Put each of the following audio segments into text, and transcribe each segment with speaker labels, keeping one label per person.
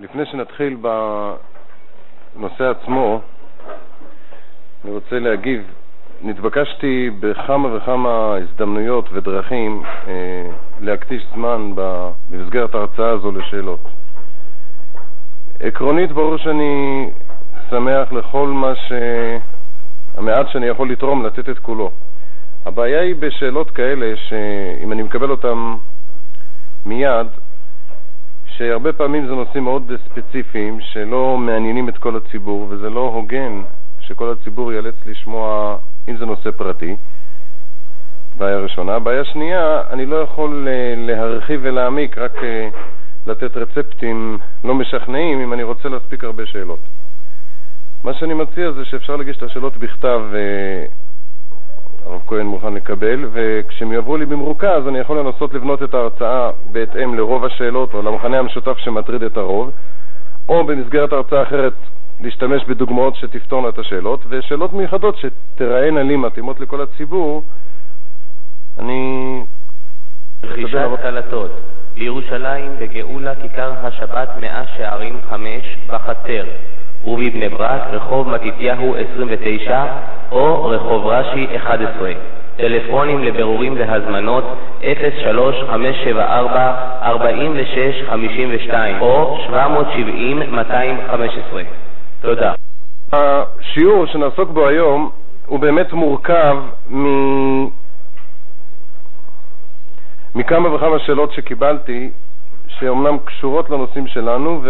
Speaker 1: לפני שנתחיל בנושא עצמו, אני רוצה להגיב. נתבקשתי בכמה וכמה הזדמנויות ודרכים אה, להקדיש זמן במסגרת ההרצאה הזו לשאלות. עקרונית ברור שאני שמח לכל מה ש... המעט שאני יכול לתרום, לתת את כולו. הבעיה היא בשאלות כאלה שאם אני מקבל אותן מיד, שהרבה פעמים זה נושאים מאוד ספציפיים שלא מעניינים את כל הציבור, וזה לא הוגן שכל הציבור ייאלץ לשמוע אם זה נושא פרטי. בעיה ראשונה. בעיה שנייה, אני לא יכול אה, להרחיב ולהעמיק, רק אה, לתת רצפטים לא משכנעים אם אני רוצה להספיק הרבה שאלות. מה שאני מציע זה שאפשר להגיש את השאלות בכתב, אה, הרב כהן מוכן לקבל, וכשהם יעברו לי במרוכז אני יכול לנסות לבנות את ההרצאה בהתאם לרוב השאלות או למחנה המשותף שמטריד את הרוב, או במסגרת הרצאה אחרת להשתמש בדוגמאות שתפתורנה את השאלות, ושאלות מיוחדות שתראינה לי מתאימות לכל הציבור, אני...
Speaker 2: רכישת קלטות בירושלים בגאולה כיכר השבת מאה שערים חמש בחצר ובבני ברק רחוב מתתיהו 29 או רחוב רש"י 11 טלפונים לבירורים והזמנות 03-574-4652 או 770-215 תודה.
Speaker 1: השיעור שנעסוק בו היום הוא באמת מורכב מ... מכמה וכמה שאלות שקיבלתי, שאומנם קשורות לנושאים שלנו,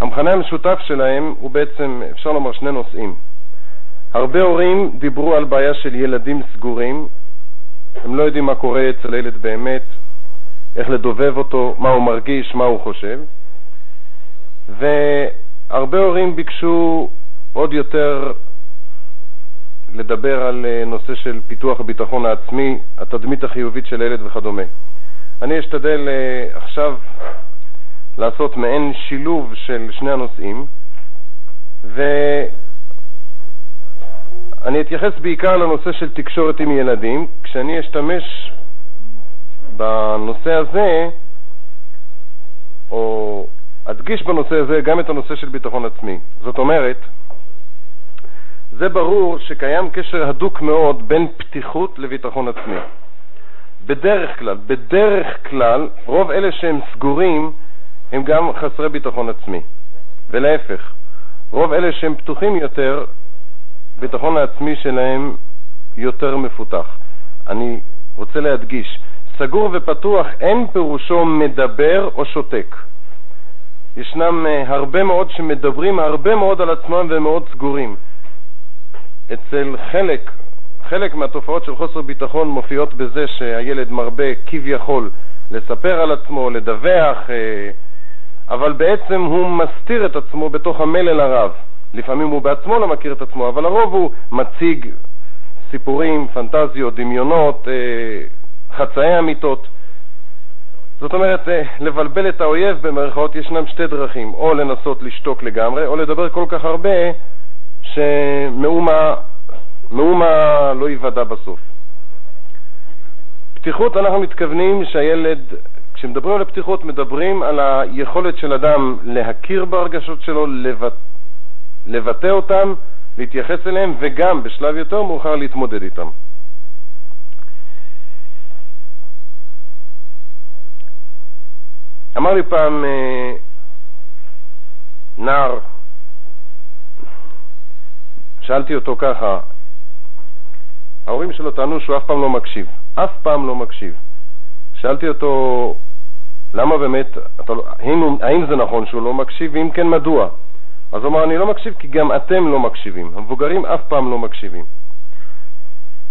Speaker 1: והמכנה המשותף שלהם הוא בעצם, אפשר לומר, שני נושאים. הרבה הורים דיברו על בעיה של ילדים סגורים, הם לא יודעים מה קורה אצל הילד באמת, איך לדובב אותו, מה הוא מרגיש, מה הוא חושב. והרבה הורים ביקשו עוד יותר לדבר על אה, נושא של פיתוח הביטחון העצמי, התדמית החיובית של הילד וכדומה. אני אשתדל אה, עכשיו לעשות מעין שילוב של שני הנושאים, ואני אתייחס בעיקר לנושא של תקשורת עם ילדים, כשאני אשתמש בנושא הזה, או אדגיש בנושא הזה גם את הנושא של ביטחון עצמי. זאת אומרת, זה ברור שקיים קשר הדוק מאוד בין פתיחות לביטחון עצמי. בדרך כלל, בדרך כלל, רוב אלה שהם סגורים הם גם חסרי ביטחון עצמי. ולהפך, רוב אלה שהם פתוחים יותר, ביטחון העצמי שלהם יותר מפותח. אני רוצה להדגיש, סגור ופתוח אין פירושו מדבר או שותק. ישנם uh, הרבה מאוד שמדברים הרבה מאוד על עצמם והם מאוד סגורים. אצל חלק, חלק מהתופעות של חוסר ביטחון מופיעות בזה שהילד מרבה כביכול לספר על עצמו, לדווח, uh, אבל בעצם הוא מסתיר את עצמו בתוך המלל הרב. לפעמים הוא בעצמו לא מכיר את עצמו, אבל הרוב הוא מציג סיפורים, פנטזיות, דמיונות, uh, חצאי אמיתות. זאת אומרת, אה, לבלבל את האויב במרכאות ישנם שתי דרכים, או לנסות לשתוק לגמרי, או לדבר כל כך הרבה שמאומה לא ייוודע בסוף. פתיחות, אנחנו מתכוונים שהילד, כשמדברים על הפתיחות, מדברים על היכולת של אדם להכיר בהרגשות שלו, לבט... לבטא אותם, להתייחס אליהם, וגם בשלב יותר מאוחר להתמודד איתם. אמר לי פעם אה, נער, שאלתי אותו ככה, ההורים שלו טענו שהוא אף פעם לא מקשיב, אף פעם לא מקשיב. שאלתי אותו, למה באמת, אתה, לא, האם, האם זה נכון שהוא לא מקשיב, ואם כן, מדוע? אז הוא אמר, אני לא מקשיב כי גם אתם לא מקשיבים, המבוגרים אף פעם לא מקשיבים.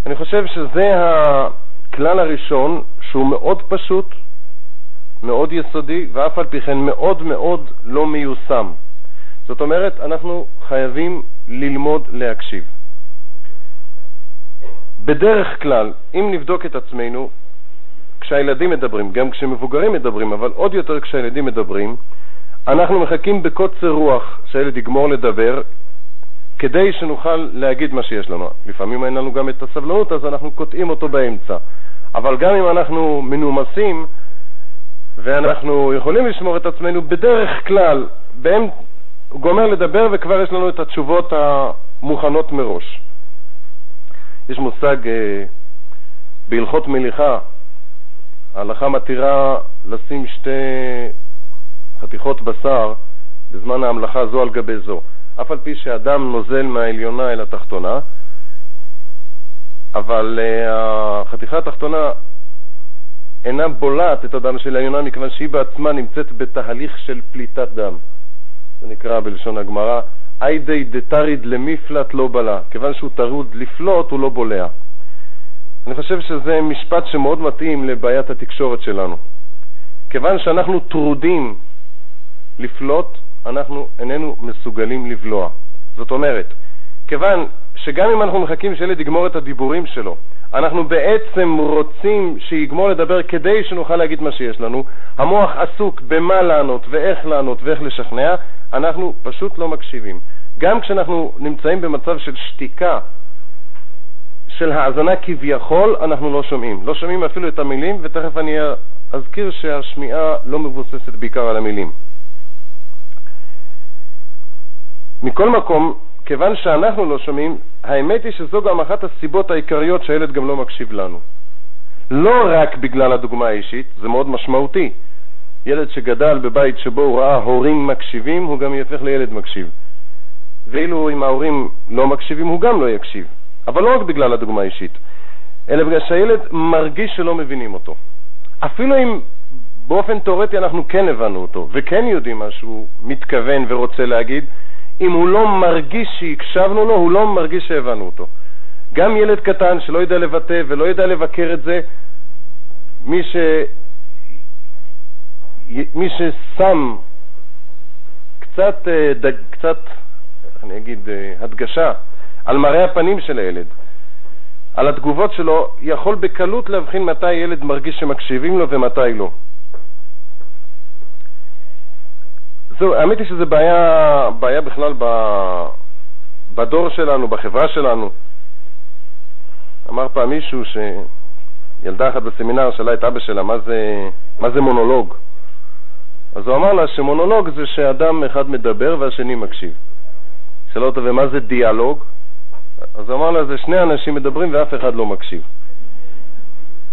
Speaker 1: אני חושב שזה הכלל הראשון, שהוא מאוד פשוט, מאוד יסודי, ואף על פי כן מאוד מאוד לא מיושם. זאת אומרת, אנחנו חייבים ללמוד להקשיב. בדרך כלל, אם נבדוק את עצמנו, כשהילדים מדברים, גם כשמבוגרים מדברים, אבל עוד יותר כשהילדים מדברים, אנחנו מחכים בקוצר רוח שהילד יגמור לדבר כדי שנוכל להגיד מה שיש לנו. לפעמים אין לנו גם את הסבלנות, אז אנחנו קוטעים אותו באמצע. אבל גם אם אנחנו מנומסים, ואנחנו יכולים לשמור את עצמנו בדרך כלל, בהם הוא גומר לדבר וכבר יש לנו את התשובות המוכנות מראש. יש מושג אה, בהלכות מליחה, ההלכה מתירה לשים שתי חתיכות בשר בזמן ההמלכה זו על גבי זו, אף על פי שאדם נוזל מהעליונה אל התחתונה, אבל אה, החתיכה התחתונה אינה בולעת את הדם של העליונה מכיוון שהיא בעצמה נמצאת בתהליך של פליטת דם. זה נקרא בלשון הגמרא, איידי דתריד למפלט לא בלע, כיוון שהוא טרוד לפלוט הוא לא בולע. אני חושב שזה משפט שמאוד מתאים לבעיית התקשורת שלנו. כיוון שאנחנו טרודים לפלוט, אנחנו איננו מסוגלים לבלוע. זאת אומרת, כיוון שגם אם אנחנו מחכים שילד יגמור את הדיבורים שלו, אנחנו בעצם רוצים שיגמור לדבר כדי שנוכל להגיד מה שיש לנו, המוח עסוק במה לענות ואיך לענות ואיך לשכנע, אנחנו פשוט לא מקשיבים. גם כשאנחנו נמצאים במצב של שתיקה, של האזנה כביכול, אנחנו לא שומעים. לא שומעים אפילו את המילים, ותכף אני אזכיר שהשמיעה לא מבוססת בעיקר על המילים. מכל מקום, כיוון שאנחנו לא שומעים, האמת היא שזו גם אחת הסיבות העיקריות שהילד גם לא מקשיב לנו. לא רק בגלל הדוגמה האישית, זה מאוד משמעותי. ילד שגדל בבית שבו הוא ראה הורים מקשיבים, הוא גם יהפך לילד מקשיב. ואילו אם ההורים לא מקשיבים, הוא גם לא יקשיב. אבל לא רק בגלל הדוגמה האישית, אלא בגלל שהילד מרגיש שלא מבינים אותו. אפילו אם באופן תיאורטי אנחנו כן הבנו אותו, וכן יודעים מה שהוא מתכוון ורוצה להגיד, אם הוא לא מרגיש שהקשבנו לו, הוא לא מרגיש שהבנו אותו. גם ילד קטן שלא יודע לבטא ולא יודע לבקר את זה, מי, ש... מי ששם קצת, אה, קצת, אני אגיד, אה, הדגשה על מראה הפנים של הילד, על התגובות שלו, יכול בקלות להבחין מתי ילד מרגיש שמקשיבים לו ומתי לא. זהו, האמת היא שזו בעיה, בעיה בכלל ב, בדור שלנו, בחברה שלנו. אמר פעם מישהו שילדה אחת בסמינר שאלה את אבא שלה מה זה, מה זה מונולוג. אז הוא אמר לה שמונולוג זה שאדם אחד מדבר והשני מקשיב. שאלה אותו, ומה זה דיאלוג? אז הוא אמר לה, זה שני אנשים מדברים ואף אחד לא מקשיב.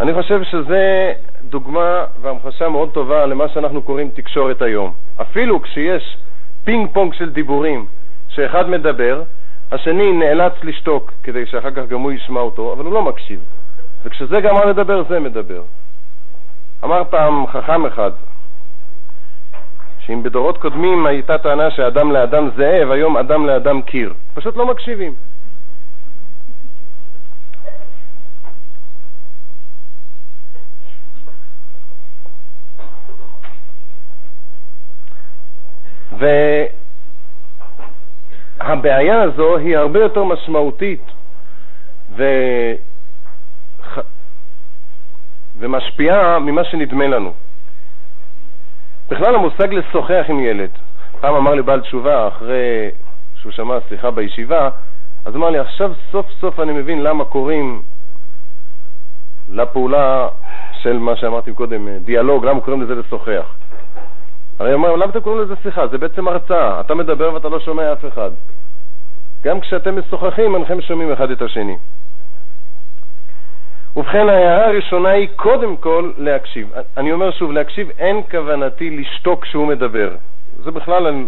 Speaker 1: אני חושב שזה דוגמה והמחשה מאוד טובה למה שאנחנו קוראים תקשורת היום. אפילו כשיש פינג פונג של דיבורים, שאחד מדבר, השני נאלץ לשתוק כדי שאחר כך גם הוא ישמע אותו, אבל הוא לא מקשיב. וכשזה גמר לדבר, זה מדבר. אמר פעם חכם אחד, שאם בדורות קודמים הייתה טענה שאדם לאדם זאב, היום אדם לאדם קיר. פשוט לא מקשיבים. והבעיה הזו היא הרבה יותר משמעותית ו... ומשפיעה ממה שנדמה לנו. בכלל המושג לשוחח עם ילד, פעם אמר לי בעל תשובה אחרי שהוא שמע שיחה בישיבה, אז אמר לי, עכשיו סוף סוף אני מבין למה קוראים לפעולה של מה שאמרתי קודם, דיאלוג, למה קוראים לזה לשוחח. הרי הוא אומר, למה אתם קוראים לזה שיחה? זה בעצם הרצאה. אתה מדבר ואתה לא שומע אף אחד. גם כשאתם משוחחים, אינכם שומעים אחד את השני. ובכן, ההערה הראשונה היא קודם כל להקשיב. אני אומר שוב, להקשיב אין כוונתי לשתוק כשהוא מדבר. זה בכלל,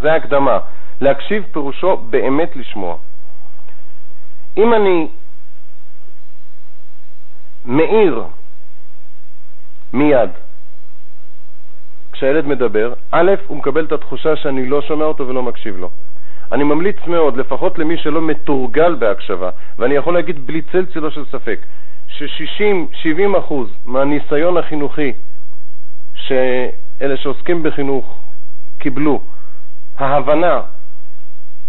Speaker 1: זה הקדמה. להקשיב פירושו באמת לשמוע. אם אני מאיר מיד כשהילד מדבר, א', הוא מקבל את התחושה שאני לא שומע אותו ולא מקשיב לו. אני ממליץ מאוד, לפחות למי שלא מתורגל בהקשבה, ואני יכול להגיד בלי צל צלו של ספק, ש-60-70 אחוז מהניסיון החינוכי שאלה שעוסקים בחינוך קיבלו, ההבנה,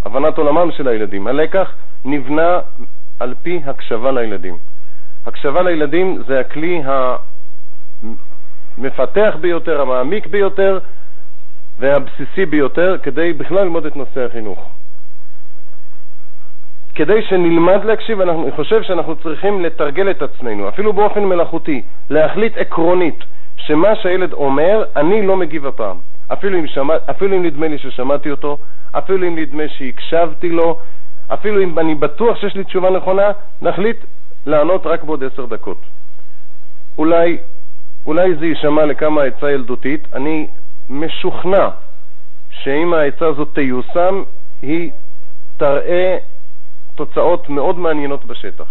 Speaker 1: הבנת עולמם של הילדים, הלקח נבנה על פי הקשבה לילדים. הקשבה לילדים זה הכלי המפתח ביותר, המעמיק ביותר והבסיסי ביותר כדי בכלל ללמוד את נושא החינוך. כדי שנלמד להקשיב, אני חושב שאנחנו צריכים לתרגל את עצמנו, אפילו באופן מלאכותי, להחליט עקרונית שמה שהילד אומר, אני לא מגיב הפעם. אפילו אם, שמע, אפילו אם נדמה לי ששמעתי אותו, אפילו אם נדמה שהקשבתי לו, אפילו אם אני בטוח שיש לי תשובה נכונה, נחליט לענות רק בעוד עשר דקות. אולי, אולי זה יישמע לכמה עצה ילדותית, אני משוכנע שאם העצה הזאת תיושם, היא תראה תוצאות מאוד מעניינות בשטח.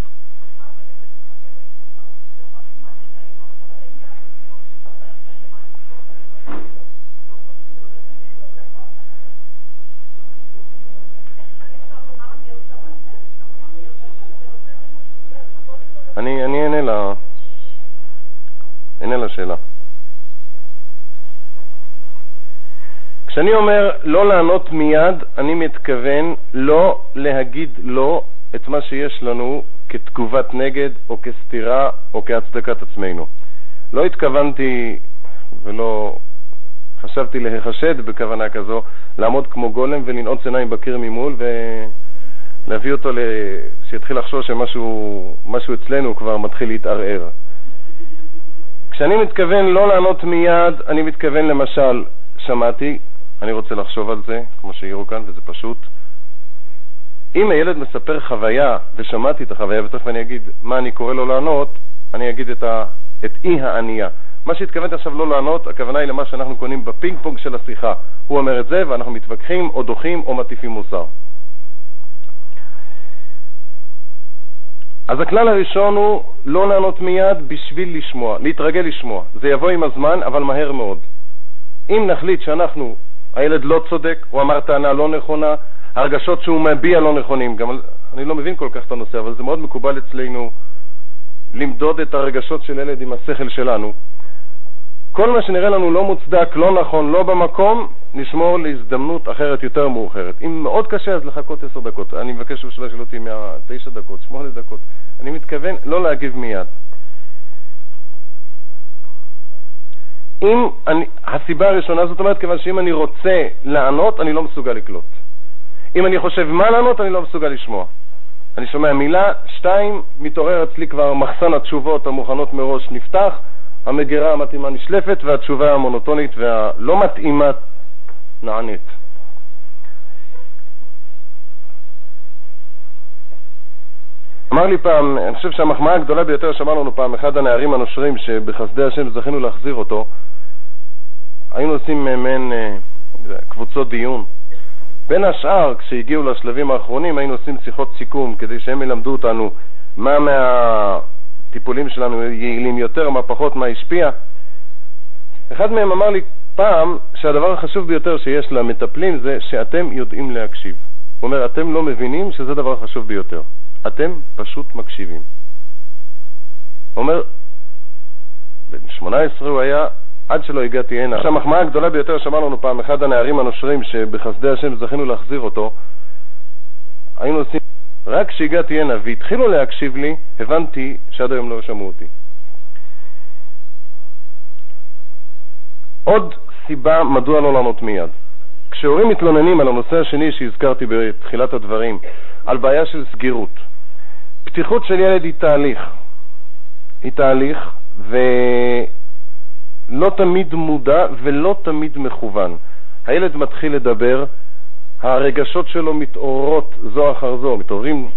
Speaker 1: אני, אענה לה... אענה לשאלה. כשאני אומר לא לענות מיד, אני מתכוון לא להגיד לא את מה שיש לנו כתגובת נגד או כסתירה או כהצדקת עצמנו. לא התכוונתי ולא חשבתי להיחשד בכוונה כזו, לעמוד כמו גולם ולנעוץ עיניים בקיר ממול ולהביא אותו, שיתחיל לחשוב שמשהו אצלנו כבר מתחיל להתערער. כשאני מתכוון לא לענות מיד, אני מתכוון למשל, שמעתי, אני רוצה לחשוב על זה, כמו שהעירו כאן, וזה פשוט. אם הילד מספר חוויה, ושמעתי את החוויה, ותכף אני אגיד מה אני קורא לו לענות, אני אגיד את, ה, את אי הענייה. מה שהתכוונתי עכשיו לא לענות, הכוונה היא למה שאנחנו קונים בפינג פונג של השיחה. הוא אומר את זה, ואנחנו מתווכחים, או דוחים, או מטיפים מוסר. אז הכלל הראשון הוא לא לענות מיד בשביל לשמוע, להתרגל לשמוע. זה יבוא עם הזמן, אבל מהר מאוד. אם נחליט שאנחנו, הילד לא צודק, הוא אמר טענה לא נכונה, הרגשות שהוא מביע לא נכונים, גם אני לא מבין כל כך את הנושא, אבל זה מאוד מקובל אצלנו למדוד את הרגשות של ילד עם השכל שלנו. כל מה שנראה לנו לא מוצדק, לא נכון, לא במקום, נשמור להזדמנות אחרת יותר מאוחרת. אם מאוד קשה, אז לחכות עשר דקות. אני מבקש שלא ישאלו אותי מהתשע דקות, שמונה דקות. אני מתכוון לא להגיב מיד. אם אני, הסיבה הראשונה זאת אומרת, כיוון שאם אני רוצה לענות, אני לא מסוגל לקלוט. אם אני חושב מה לענות, אני לא מסוגל לשמוע. אני שומע מילה, שתיים, מתעורר אצלי כבר מחסן התשובות המוכנות מראש נפתח, המגירה המתאימה נשלפת והתשובה המונוטונית והלא מתאימה נענית. אמר לי פעם, אני חושב שהמחמאה הגדולה ביותר שאמר לנו פעם אחד הנערים הנושרים שבחסדי השם זכינו להחזיר אותו, היינו עושים מעין אה, קבוצות דיון. בין השאר, כשהגיעו לשלבים האחרונים, היינו עושים שיחות סיכום כדי שהם ילמדו אותנו מה מהטיפולים שלנו יעילים יותר, מה פחות, מה השפיע. אחד מהם אמר לי פעם שהדבר החשוב ביותר שיש למטפלים זה שאתם יודעים להקשיב. הוא אומר, אתם לא מבינים שזה הדבר החשוב ביותר. אתם פשוט מקשיבים. הוא אומר, בן 18 הוא היה, עד שלא הגעתי הנה. עכשיו, המחמאה הגדולה ביותר שאמר לנו פעם אחד הנערים הנושרים שבחסדי השם זכינו להחזיר אותו, היינו עושים, רק כשהגעתי הנה והתחילו להקשיב לי, הבנתי שעד היום לא שמעו אותי. עוד סיבה מדוע לא לענות מיד. כשהורים מתלוננים על הנושא השני שהזכרתי בתחילת הדברים, על בעיה של סגירות, פתיחות של ילד היא תהליך. היא תהליך, ולא תמיד מודע ולא תמיד מכוון. הילד מתחיל לדבר, הרגשות שלו מתעוררות זו אחר זו, מתעוררים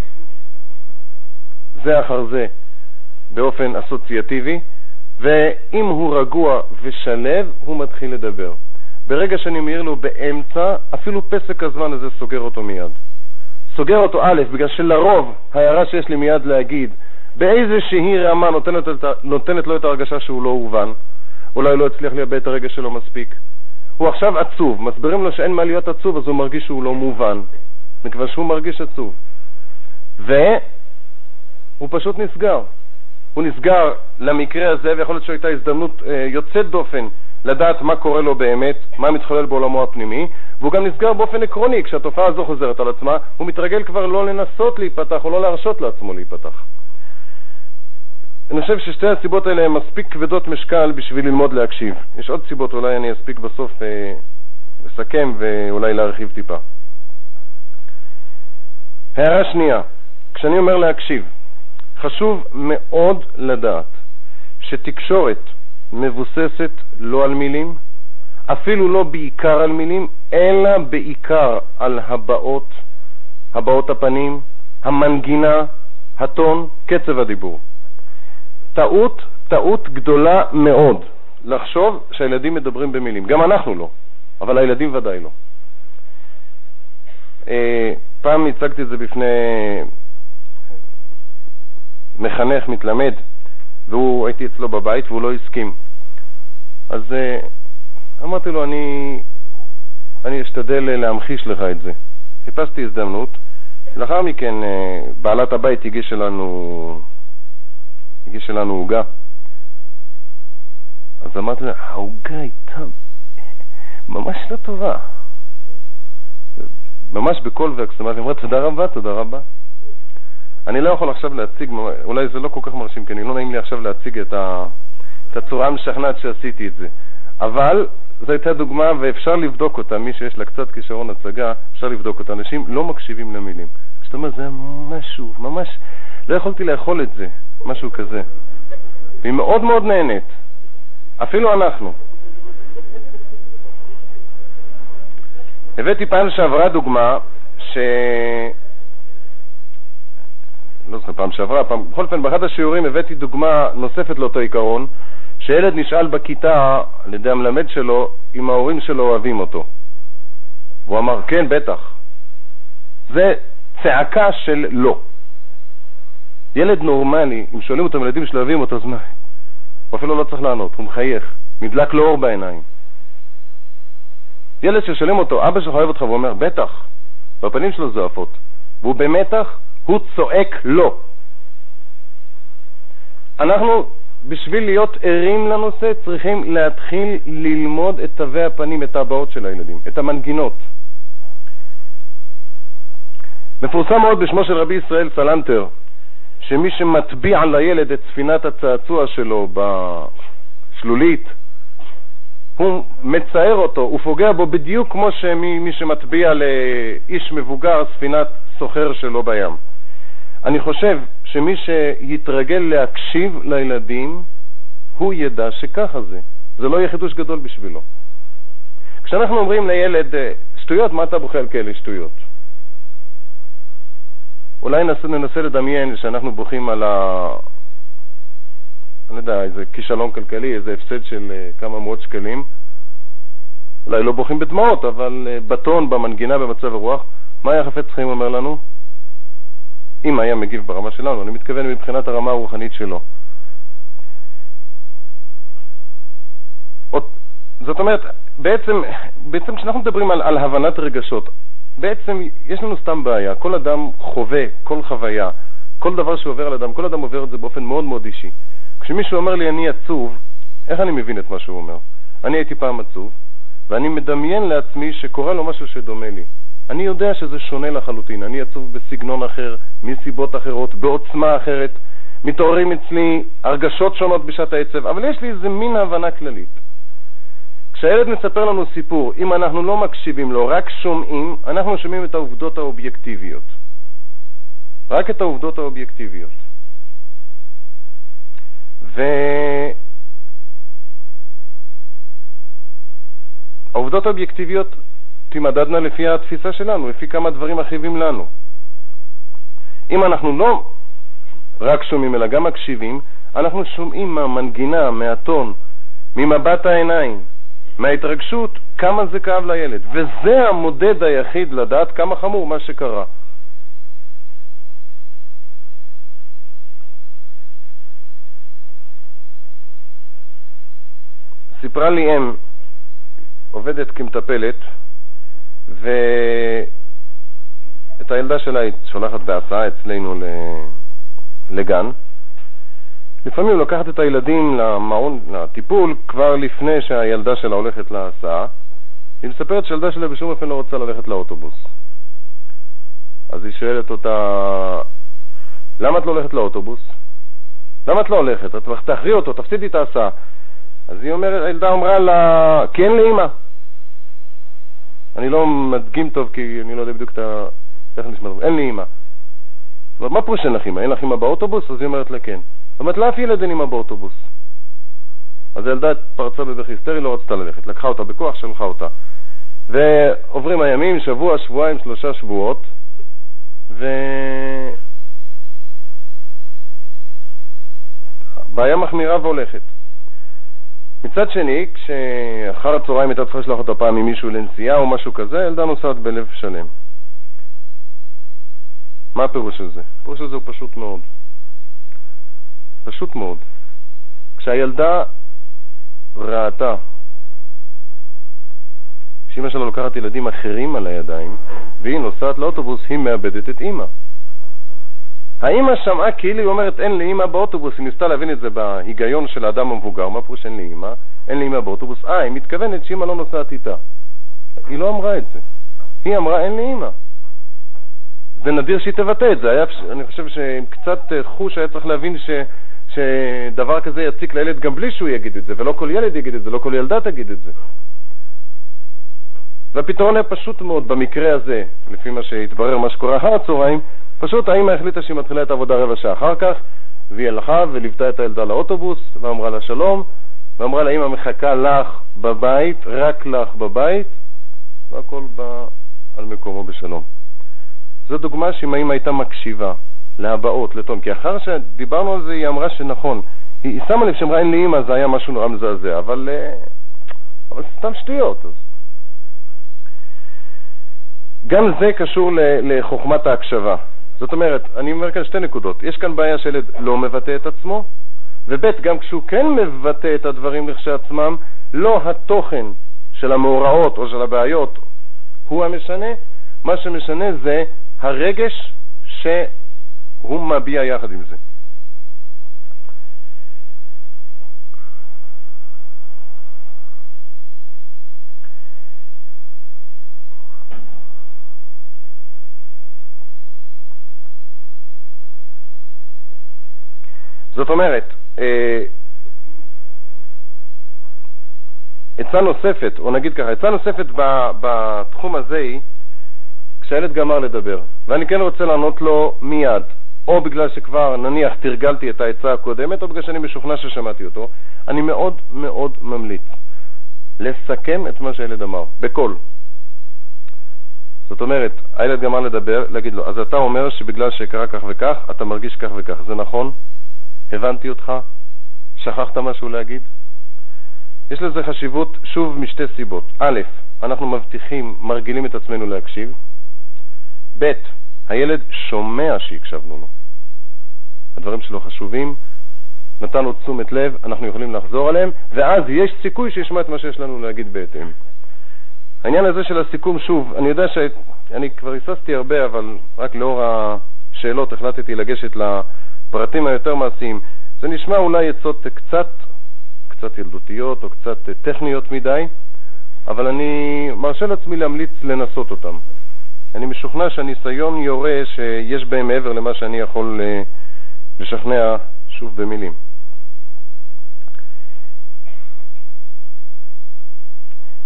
Speaker 1: זה אחר זה באופן אסוציאטיבי, ואם הוא רגוע ושלב, הוא מתחיל לדבר. ברגע שאני מעיר לו באמצע, אפילו פסק הזמן הזה סוגר אותו מיד. סוגר אותו א', בגלל שלרוב ההערה שיש לי מיד להגיד, באיזושהי רמה נותנת, נותנת לו את ההרגשה שהוא לא הובן, אולי לא הצליח לייבא את הרגש שלו מספיק. הוא עכשיו עצוב, מסבירים לו שאין מה להיות עצוב, אז הוא מרגיש שהוא לא מובן, מכיוון שהוא מרגיש עצוב. והוא פשוט נסגר. הוא נסגר למקרה הזה, ויכול להיות שהייתה הזדמנות אה, יוצאת דופן לדעת מה קורה לו באמת, מה מתחולל בעולמו הפנימי, והוא גם נסגר באופן עקרוני, כשהתופעה הזו חוזרת על עצמה, הוא מתרגל כבר לא לנסות להיפתח או לא להרשות לעצמו להיפתח. אני חושב ששתי הסיבות האלה הן מספיק כבדות משקל בשביל ללמוד להקשיב. יש עוד סיבות, אולי אני אספיק בסוף אה, לסכם ואולי להרחיב טיפה. הערה שנייה, כשאני אומר להקשיב, חשוב מאוד לדעת שתקשורת מבוססת לא על מילים, אפילו לא בעיקר על מילים, אלא בעיקר על הבעות, הבעות הפנים, המנגינה, הטון, קצב הדיבור. טעות, טעות גדולה מאוד לחשוב שהילדים מדברים במילים. גם אנחנו לא, אבל הילדים ודאי לא. אה, פעם הצגתי את זה בפני מחנך, מתלמד, והוא, הייתי אצלו בבית והוא לא הסכים. אז uh, אמרתי לו, אני, אני אשתדל להמחיש לך את זה. חיפשתי הזדמנות. לאחר מכן בעלת הבית הגישה לנו, הגישה לנו עוגה. אז אמרתי לה, העוגה הייתה ממש לא טובה. ממש בקול ואקסטומטי, אמרה, תודה רבה, תודה רבה. אני לא יכול עכשיו להציג, אולי זה לא כל כך מרשים, כי אני לא נעים לי עכשיו להציג את, ה, את הצורה המשכנעת שעשיתי את זה. אבל זו הייתה דוגמה ואפשר לבדוק אותה, מי שיש לה קצת כישרון הצגה, אפשר לבדוק אותה. אנשים לא מקשיבים למילים. זאת אומרת, זה משהו, ממש, לא יכולתי לאכול את זה, משהו כזה. והיא מאוד מאוד נהנית, אפילו אנחנו. הבאתי פעם שעברה דוגמה ש... לא זוכר, פעם שעברה, פעם, בכל אופן, באחד השיעורים הבאתי דוגמה נוספת לאותו עיקרון, שילד נשאל בכיתה על ידי המלמד שלו אם ההורים שלו אוהבים אותו. והוא אמר, כן, בטח. זה צעקה של לא. ילד נורמלי, אם שואלים אותו אם ילדים שלו אוהבים אותו, אז מה? הוא אפילו לא צריך לענות, הוא מחייך, נדלק לו אור בעיניים. ילד ששואלים אותו, אבא שלך אוהב אותך, והוא אומר, בטח, והפנים שלו זועפות, והוא במתח, הוא צועק לא. אנחנו, בשביל להיות ערים לנושא, צריכים להתחיל ללמוד את תווי הפנים, את ההבעות של הילדים, את המנגינות. מפורסם מאוד בשמו של רבי ישראל סלנטר, שמי שמטביע לילד את ספינת הצעצוע שלו בשלולית, הוא מצער אותו, הוא פוגע בו בדיוק כמו שמי שמטביע לאיש מבוגר ספינת סוחר שלו בים. אני חושב שמי שיתרגל להקשיב לילדים, הוא ידע שככה זה. זה לא יהיה חידוש גדול בשבילו. כשאנחנו אומרים לילד, שטויות, מה אתה בוכה על כאלה שטויות? אולי ננסה, ננסה לדמיין שאנחנו בוכים על ה... אני יודע, איזה כישלון כלכלי, איזה הפסד של uh, כמה מאות שקלים. אולי לא בוכים בדמעות, אבל uh, בטון, במנגינה, במצב הרוח. מה היה חפץ חיים אומר לנו? אם היה מגיב ברמה שלנו, אני מתכוון מבחינת הרמה הרוחנית שלו. זאת אומרת, בעצם, בעצם כשאנחנו מדברים על, על הבנת רגשות, בעצם יש לנו סתם בעיה. כל אדם חווה כל חוויה, כל דבר שעובר על אדם, כל אדם עובר את זה באופן מאוד מאוד אישי. כשמישהו אומר לי אני עצוב, איך אני מבין את מה שהוא אומר? אני הייתי פעם עצוב, ואני מדמיין לעצמי שקורה לו משהו שדומה לי. אני יודע שזה שונה לחלוטין, אני עצוב בסגנון אחר, מסיבות אחרות, בעוצמה אחרת, מתעוררים אצלי הרגשות שונות בשעת העצב, אבל יש לי איזה מין הבנה כללית. כשהילד מספר לנו סיפור, אם אנחנו לא מקשיבים לו, רק שומעים, אנחנו שומעים את העובדות האובייקטיביות. רק את העובדות האובייקטיביות. והעובדות האובייקטיביות תימדדנה לפי התפיסה שלנו, לפי כמה דברים מכאיבים לנו. אם אנחנו לא רק שומעים אלא גם מקשיבים, אנחנו שומעים מהמנגינה, מהטון, ממבט העיניים, מההתרגשות, כמה זה כאב לילד. וזה המודד היחיד לדעת כמה חמור מה שקרה. סיפרה לי אם, עובדת כמטפלת, ואת הילדה שלה היא שולחת בהסעה אצלנו לגן. לפעמים לוקחת את הילדים למעון, לטיפול, כבר לפני שהילדה שלה הולכת להסעה. היא מספרת שהילדה שלה בשום אופן לא רוצה ללכת לאוטובוס. אז היא שואלת אותה, למה את לא הולכת לאוטובוס? למה את לא הולכת? את תאחרי אותו, תפסידי את ההסעה. אז היא אומרת, הילדה אמרה לה, כי אין לי אימא. אני לא מדגים טוב כי אני לא יודע בדיוק את ה... איך נשמע, אין לי אימא. מה פה שאין לך אימא? אין לך אימא באוטובוס? אז היא אומרת לה כן. אומרת, לאף ילד אין אימא באוטובוס. אז הילדה פרצה בבכי היסטרי, לא רצתה ללכת, לקחה אותה בכוח, שלחה אותה. ועוברים הימים, שבוע, שבועיים, שלושה שבועות, ו... בעיה מחמירה והולכת. מצד שני, כשאחר הצהריים הייתה צריכה לשלוח אותה פעם עם מישהו לנסיעה או משהו כזה, ילדה נוסעת בלב שלם. מה הפירוש של זה? הפירוש של זה הוא פשוט מאוד. פשוט מאוד. כשהילדה ראתה שאמא שלה לוקחת ילדים אחרים על הידיים והיא נוסעת לאוטובוס, היא מאבדת את אמא. האמא שמעה כאילו היא אומרת אין לי אמא באוטובוס, היא ניסתה להבין את זה בהיגיון של האדם המבוגר, מה פירוש אין לי אמא? אין לי אמא באוטובוס, אה, היא מתכוונת שאמא לא נוסעת איתה. היא לא אמרה את זה. היא אמרה אין לי אמא. זה נדיר שהיא תבטא את זה. היה, אני חושב שעם קצת אה, חוש היה צריך להבין ש, שדבר כזה יציק לילד גם בלי שהוא יגיד את זה, ולא כל ילד יגיד את זה, לא כל ילדה תגיד את זה. והפתרון היה פשוט מאוד במקרה הזה, לפי מה שהתברר, מה שקורה אחר הצהריים, פשוט האמא החליטה שהיא מתחילה את העבודה רבע שעה אחר כך, והיא הלכה וליוותה את הילדה לאוטובוס, ואמרה לה שלום, ואמרה לה, אמא מחכה לך בבית, רק לך בבית, והכל בא על מקומו בשלום. זו דוגמה שאם האמא הייתה מקשיבה להבעות, לטון, כי אחר שדיברנו על זה היא אמרה שנכון, היא, שמה לב שאמרה אין לי אמא, זה היה משהו נורא מזעזע, אבל, אה, אבל סתם שטויות. אז. גם זה קשור לחוכמת ההקשבה. זאת אומרת, אני אומר כאן שתי נקודות. יש כאן בעיה שילד לא מבטא את עצמו, וב' גם כשהוא כן מבטא את הדברים לכשעצמם, לא התוכן של המאורעות או של הבעיות הוא המשנה, מה שמשנה זה הרגש שהוא מביע יחד עם זה. זאת אומרת, אה, עצה נוספת, או נגיד ככה, עצה נוספת בתחום הזה היא כשהילד גמר לדבר, ואני כן רוצה לענות לו מיד, או בגלל שכבר נניח תרגלתי את העצה הקודמת, או בגלל שאני משוכנע ששמעתי אותו, אני מאוד מאוד ממליץ לסכם את מה שהילד אמר, בקול. זאת אומרת, הילד גמר לדבר, להגיד לו, אז אתה אומר שבגלל שקרה כך וכך, אתה מרגיש כך וכך, זה נכון? הבנתי אותך? שכחת משהו להגיד? יש לזה חשיבות, שוב, משתי סיבות. א', אנחנו מבטיחים, מרגילים את עצמנו להקשיב. ב', הילד שומע שהקשבנו לו. הדברים שלו חשובים, נתנו תשומת לב, אנחנו יכולים לחזור עליהם, ואז יש סיכוי שישמע את מה שיש לנו להגיד בהתאם. העניין הזה של הסיכום, שוב, אני יודע שאני כבר היססתי הרבה, אבל רק לאור השאלות החלטתי לגשת לפרטים היותר מעשיים. זה נשמע אולי עצות קצת, קצת ילדותיות או קצת טכניות מדי, אבל אני מרשה לעצמי להמליץ לנסות אותם. אני משוכנע שהניסיון יורה שיש בהם מעבר למה שאני יכול אה, לשכנע שוב במילים.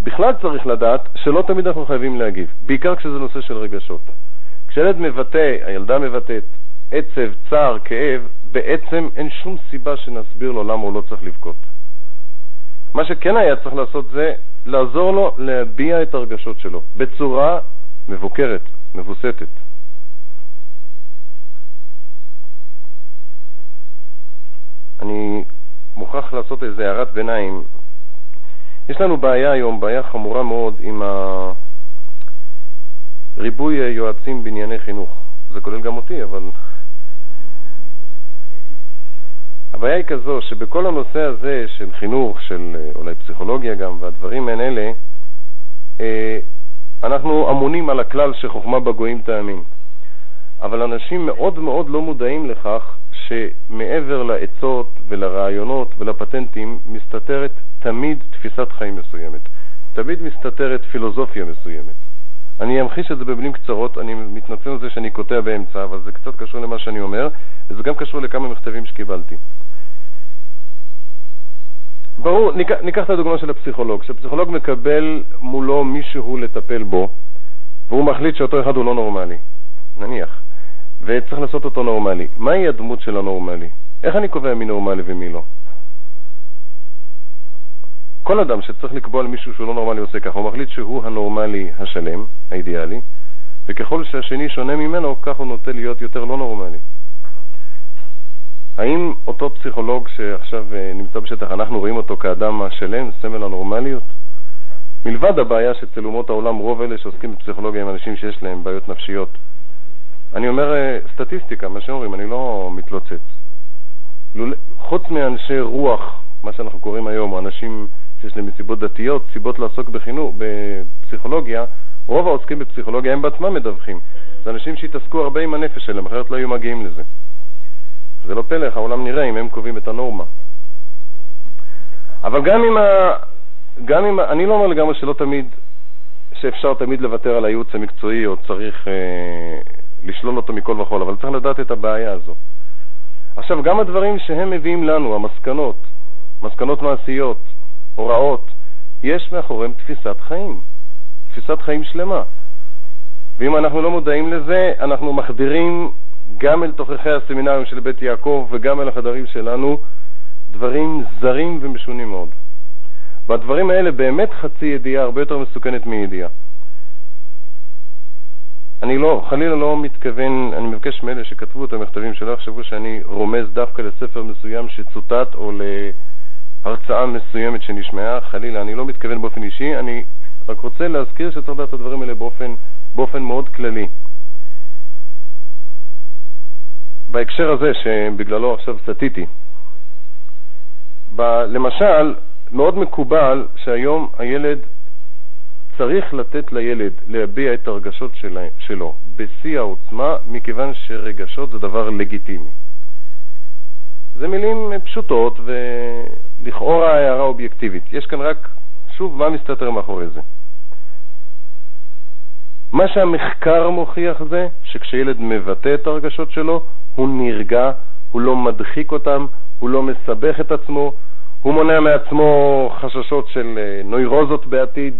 Speaker 1: בכלל צריך לדעת שלא תמיד אנחנו חייבים להגיב, בעיקר כשזה נושא של רגשות. כשילד מבטא, הילדה מבטאת, עצב, צער, כאב, בעצם אין שום סיבה שנסביר לו למה הוא לא צריך לבכות. מה שכן היה צריך לעשות זה לעזור לו להביע את הרגשות שלו בצורה מבוקרת, מבוסתת. אני מוכרח לעשות איזו הערת ביניים. יש לנו בעיה היום, בעיה חמורה מאוד עם ריבוי יועצים בענייני חינוך. זה כולל גם אותי, אבל... הבעיה היא כזו שבכל הנושא הזה של חינוך, של אולי פסיכולוגיה גם, והדברים מעין אלה, אה, אנחנו אמונים על הכלל שחוכמה בגויים תאמין. אבל אנשים מאוד מאוד לא מודעים לכך שמעבר לעצות ולרעיונות ולפטנטים מסתתרת תמיד תפיסת חיים מסוימת. תמיד מסתתרת פילוסופיה מסוימת. אני אמחיש את זה במילים קצרות, אני מתנצל על זה שאני קוטע באמצע, אבל זה קצת קשור למה שאני אומר, וזה גם קשור לכמה מכתבים שקיבלתי. ברור, ניקח, ניקח את הדוגמה של הפסיכולוג. כשפסיכולוג מקבל מולו מישהו לטפל בו, והוא מחליט שאותו אחד הוא לא נורמלי, נניח, וצריך לעשות אותו נורמלי, מהי הדמות של הנורמלי? איך אני קובע מי נורמלי ומי לא? כל אדם שצריך לקבוע על מישהו שהוא לא נורמלי עושה ככה, הוא מחליט שהוא הנורמלי השלם, האידיאלי, וככל שהשני שונה ממנו, כך הוא נוטה להיות יותר לא נורמלי. האם אותו פסיכולוג שעכשיו אה, נמצא בשטח, אנחנו רואים אותו כאדם השלם, סמל הנורמליות? מלבד הבעיה שאצל אומות העולם, רוב אלה שעוסקים בפסיכולוגיה הם אנשים שיש להם בעיות נפשיות. אני אומר אה, סטטיסטיקה, מה שאומרים, אני לא מתלוצץ. חוץ מאנשי רוח, מה שאנחנו קוראים היום, או אנשים שיש להם מסיבות דתיות, סיבות לעסוק בחינוך, בפסיכולוגיה, רוב העוסקים בפסיכולוגיה הם בעצמם מדווחים. זה אנשים שהתעסקו הרבה עם הנפש שלהם, אחרת לא היו מגיעים לזה. זה לא פלא, איך העולם נראה אם הם קובעים את הנורמה. אבל גם אם, ה... גם אם, אני לא אומר לגמרי שלא תמיד, שאפשר תמיד לוותר על הייעוץ המקצועי או צריך אה, לשלול אותו מכל וכול, אבל צריך לדעת את הבעיה הזו. עכשיו, גם הדברים שהם מביאים לנו, המסקנות, מסקנות מעשיות, הוראות, יש מאחוריהם תפיסת חיים, תפיסת חיים שלמה. ואם אנחנו לא מודעים לזה, אנחנו מחדירים גם אל תוככי הסמינרים של בית יעקב וגם אל החדרים שלנו דברים זרים ומשונים מאוד. והדברים האלה באמת חצי ידיעה הרבה יותר מסוכנת מידיעה. אני לא, חלילה לא מתכוון, אני מבקש מאלה שכתבו את המכתבים שלא יחשבו שאני רומז דווקא לספר מסוים שצוטט או להרצאה מסוימת שנשמעה, חלילה, אני לא מתכוון באופן אישי, אני רק רוצה להזכיר שצריך לדעת את הדברים האלה באופן, באופן מאוד כללי. בהקשר הזה שבגללו עכשיו סטיתי, ב, למשל, מאוד מקובל שהיום הילד צריך לתת לילד להביע את הרגשות שלו בשיא העוצמה, מכיוון שרגשות זה דבר לגיטימי. זה מילים פשוטות ולכאורה הערה אובייקטיבית. יש כאן רק, שוב, מה מסתתר מאחורי זה? מה שהמחקר מוכיח זה שכשילד מבטא את הרגשות שלו, הוא נרגע, הוא לא מדחיק אותם, הוא לא מסבך את עצמו, הוא מונע מעצמו חששות של אה, נוירוזות בעתיד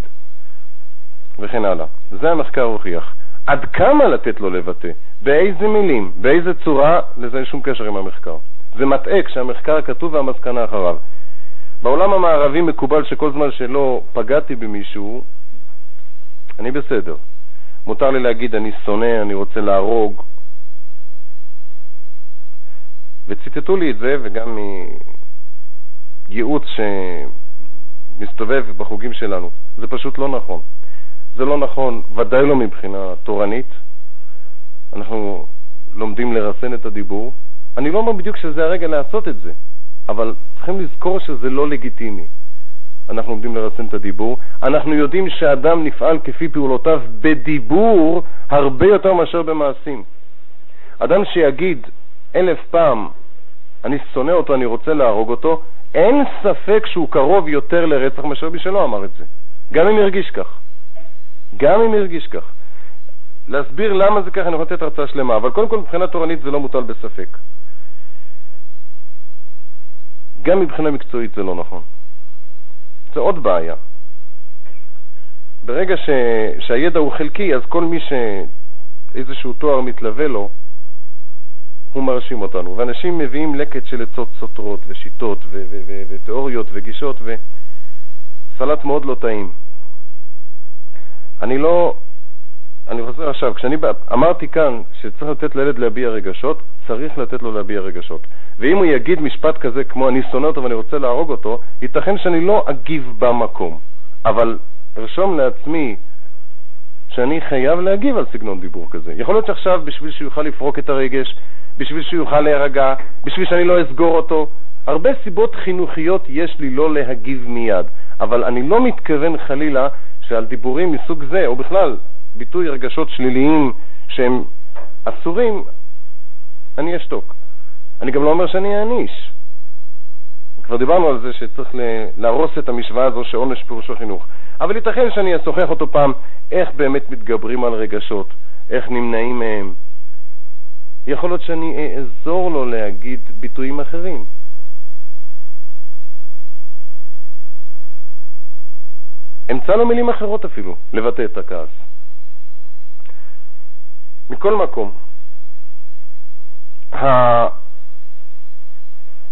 Speaker 1: וכן הלאה. זה המחקר הוכיח. עד כמה לתת לו לבטא, באיזה מילים, באיזה צורה, לזה אין שום קשר עם המחקר. זה מטעה כשהמחקר כתוב והמסקנה אחריו. בעולם המערבי מקובל שכל זמן שלא פגעתי במישהו, אני בסדר. מותר לי להגיד אני שונא, אני רוצה להרוג. וציטטו לי את זה, וגם מייעוץ שמסתובב בחוגים שלנו. זה פשוט לא נכון. זה לא נכון, ודאי לא מבחינה תורנית. אנחנו לומדים לרסן את הדיבור. אני לא אומר בדיוק שזה הרגע לעשות את זה, אבל צריכים לזכור שזה לא לגיטימי. אנחנו עומדים לרסן את הדיבור. אנחנו יודעים שאדם נפעל כפי פעולותיו בדיבור הרבה יותר מאשר במעשים. אדם שיגיד אלף פעם, אני שונא אותו, אני רוצה להרוג אותו, אין ספק שהוא קרוב יותר לרצח מאשר מי שלא אמר את זה, גם אם ירגיש כך. גם אם ירגיש כך. להסביר למה זה ככה, אני יכול לתת הרצאה שלמה, אבל קודם כל מבחינה תורנית זה לא מוטל בספק. גם מבחינה מקצועית זה לא נכון. זה עוד בעיה. ברגע ש... שהידע הוא חלקי, אז כל מי שאיזשהו תואר מתלווה לו, הוא מרשים אותנו. ואנשים מביאים לקט של עצות סותרות ושיטות ו- ו- ו- ותיאוריות וגישות וסלט מאוד לא טעים. אני לא, אני חוזר עכשיו, כשאני אמרתי כאן שצריך לתת לילד להביע רגשות, צריך לתת לו להביע רגשות. ואם הוא יגיד משפט כזה כמו אני שונא אותו ואני רוצה להרוג אותו, ייתכן שאני לא אגיב במקום. אבל ארשום לעצמי שאני חייב להגיב על סגנון דיבור כזה. יכול להיות שעכשיו בשביל שהוא יוכל לפרוק את הרגש, בשביל שהוא יוכל להירגע, בשביל שאני לא אסגור אותו, הרבה סיבות חינוכיות יש לי לא להגיב מיד. אבל אני לא מתכוון חלילה שעל דיבורים מסוג זה, או בכלל ביטוי רגשות שליליים שהם אסורים, אני אשתוק. אני גם לא אומר שאני אעניש. כבר דיברנו על זה שצריך להרוס את המשוואה הזו שעונש פירושו חינוך. אבל ייתכן שאני אשוחח אותו פעם איך באמת מתגברים על רגשות, איך נמנעים מהם. יכול להיות שאני אעזור לו להגיד ביטויים אחרים. אמצא לו מילים אחרות אפילו לבטא את הכעס. מכל מקום, ה...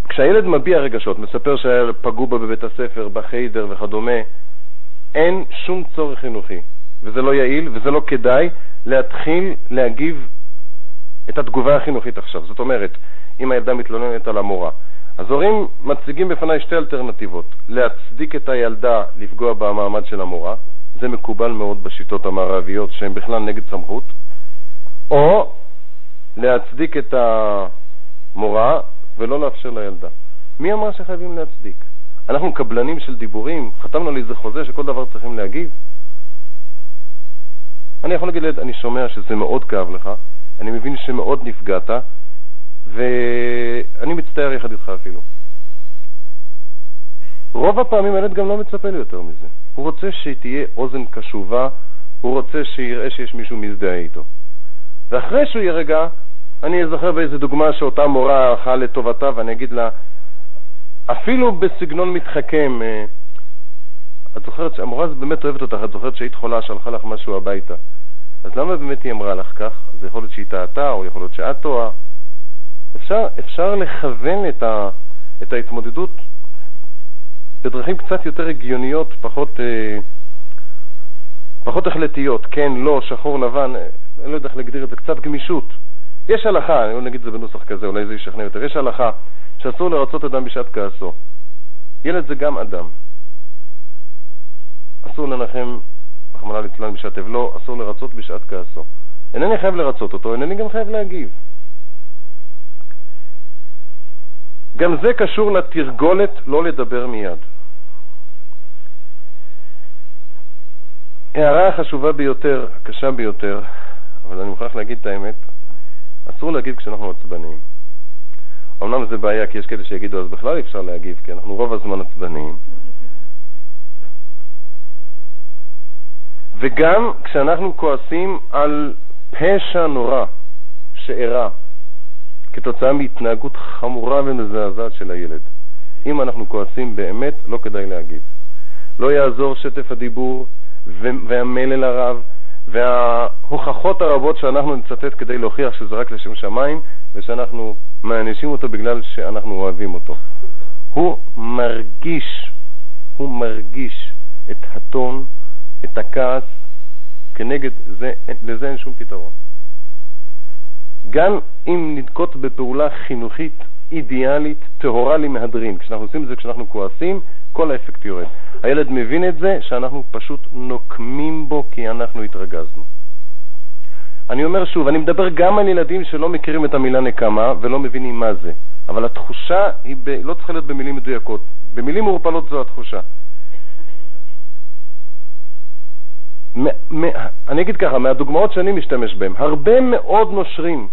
Speaker 1: כשהילד מביע רגשות, מספר שפגעו בו בבית הספר, בחיידר וכדומה, אין שום צורך חינוכי, וזה לא יעיל וזה לא כדאי להתחיל להגיב את התגובה החינוכית עכשיו. זאת אומרת, אם הילדה מתלוננת על המורה, אז הורים מציגים בפניי שתי אלטרנטיבות, להצדיק את הילדה לפגוע במעמד של המורה, זה מקובל מאוד בשיטות המערביות שהן בכלל נגד סמכות, או להצדיק את המורה ולא לאפשר לילדה. מי אמר שחייבים להצדיק? אנחנו קבלנים של דיבורים, חתמנו על איזה חוזה שכל דבר צריכים להגיב. אני יכול להגיד לילד, אני שומע שזה מאוד כאב לך, אני מבין שמאוד נפגעת, ואני מצטער יחד איתך אפילו. רוב הפעמים הילד גם לא מצפה לי יותר מזה. הוא רוצה שתהיה אוזן קשובה, הוא רוצה שיראה שיש מישהו מזדהה איתו. ואחרי שהוא יירגע, אני אזכר באיזה דוגמה שאותה מורה הלכה לטובתה ואני אגיד לה, אפילו בסגנון מתחכם, אה, את זוכרת שהמורה הזאת באמת אוהבת אותך, את זוכרת שהיית חולה, שלחה לך משהו הביתה. אז למה באמת היא אמרה לך כך? אז יכול להיות שהיא טעתה, או יכול להיות שאת טועה. אפשר, אפשר לכוון את, ה, את ההתמודדות בדרכים קצת יותר הגיוניות, פחות, אה, פחות החלטיות, כן, לא, שחור, לבן, אה, אני לא יודע איך להגדיר את זה, קצת גמישות. יש הלכה, אני נגיד את זה בנוסח כזה, אולי זה ישכנע יותר, יש הלכה שאסור לרצות אדם בשעת כעסו. ילד זה גם אדם. אסור לנחם, רחמנא ליצלן, בשעת אבלו, אסור לרצות בשעת כעסו. אינני חייב לרצות אותו, אינני גם חייב להגיב. גם זה קשור לתרגולת לא לדבר מיד. הערה החשובה ביותר, הקשה ביותר, אבל אני מוכרח להגיד את האמת, אסור להגיב כשאנחנו עצבניים. אמנם זה בעיה כי יש כאלה שיגידו אז בכלל אפשר להגיב, כי אנחנו רוב הזמן עצבניים. וגם כשאנחנו כועסים על פשע נורא שאירע כתוצאה מהתנהגות חמורה ומזעזעת של הילד. אם אנחנו כועסים באמת, לא כדאי להגיב. לא יעזור שטף הדיבור והמלל הרב וההוכחות הרבות שאנחנו נצטט כדי להוכיח שזה רק לשם שמיים ושאנחנו מענישים אותו בגלל שאנחנו אוהבים אותו. הוא מרגיש, הוא מרגיש את הטון, את הכעס, כנגד זה, לזה אין שום פתרון. גם אם ננקוט בפעולה חינוכית אידיאלית, טהורה למהדרין, כשאנחנו עושים את זה כשאנחנו כועסים, כל האפקט יורד. הילד מבין את זה שאנחנו פשוט נוקמים בו כי אנחנו התרגזנו. אני אומר שוב, אני מדבר גם על ילדים שלא מכירים את המילה נקמה ולא מבינים מה זה, אבל התחושה היא ב... לא צריכה להיות במילים מדויקות. במילים מעורפלות זו התחושה. אני אגיד ככה, מהדוגמאות שאני משתמש בהן, הרבה מאוד נושרים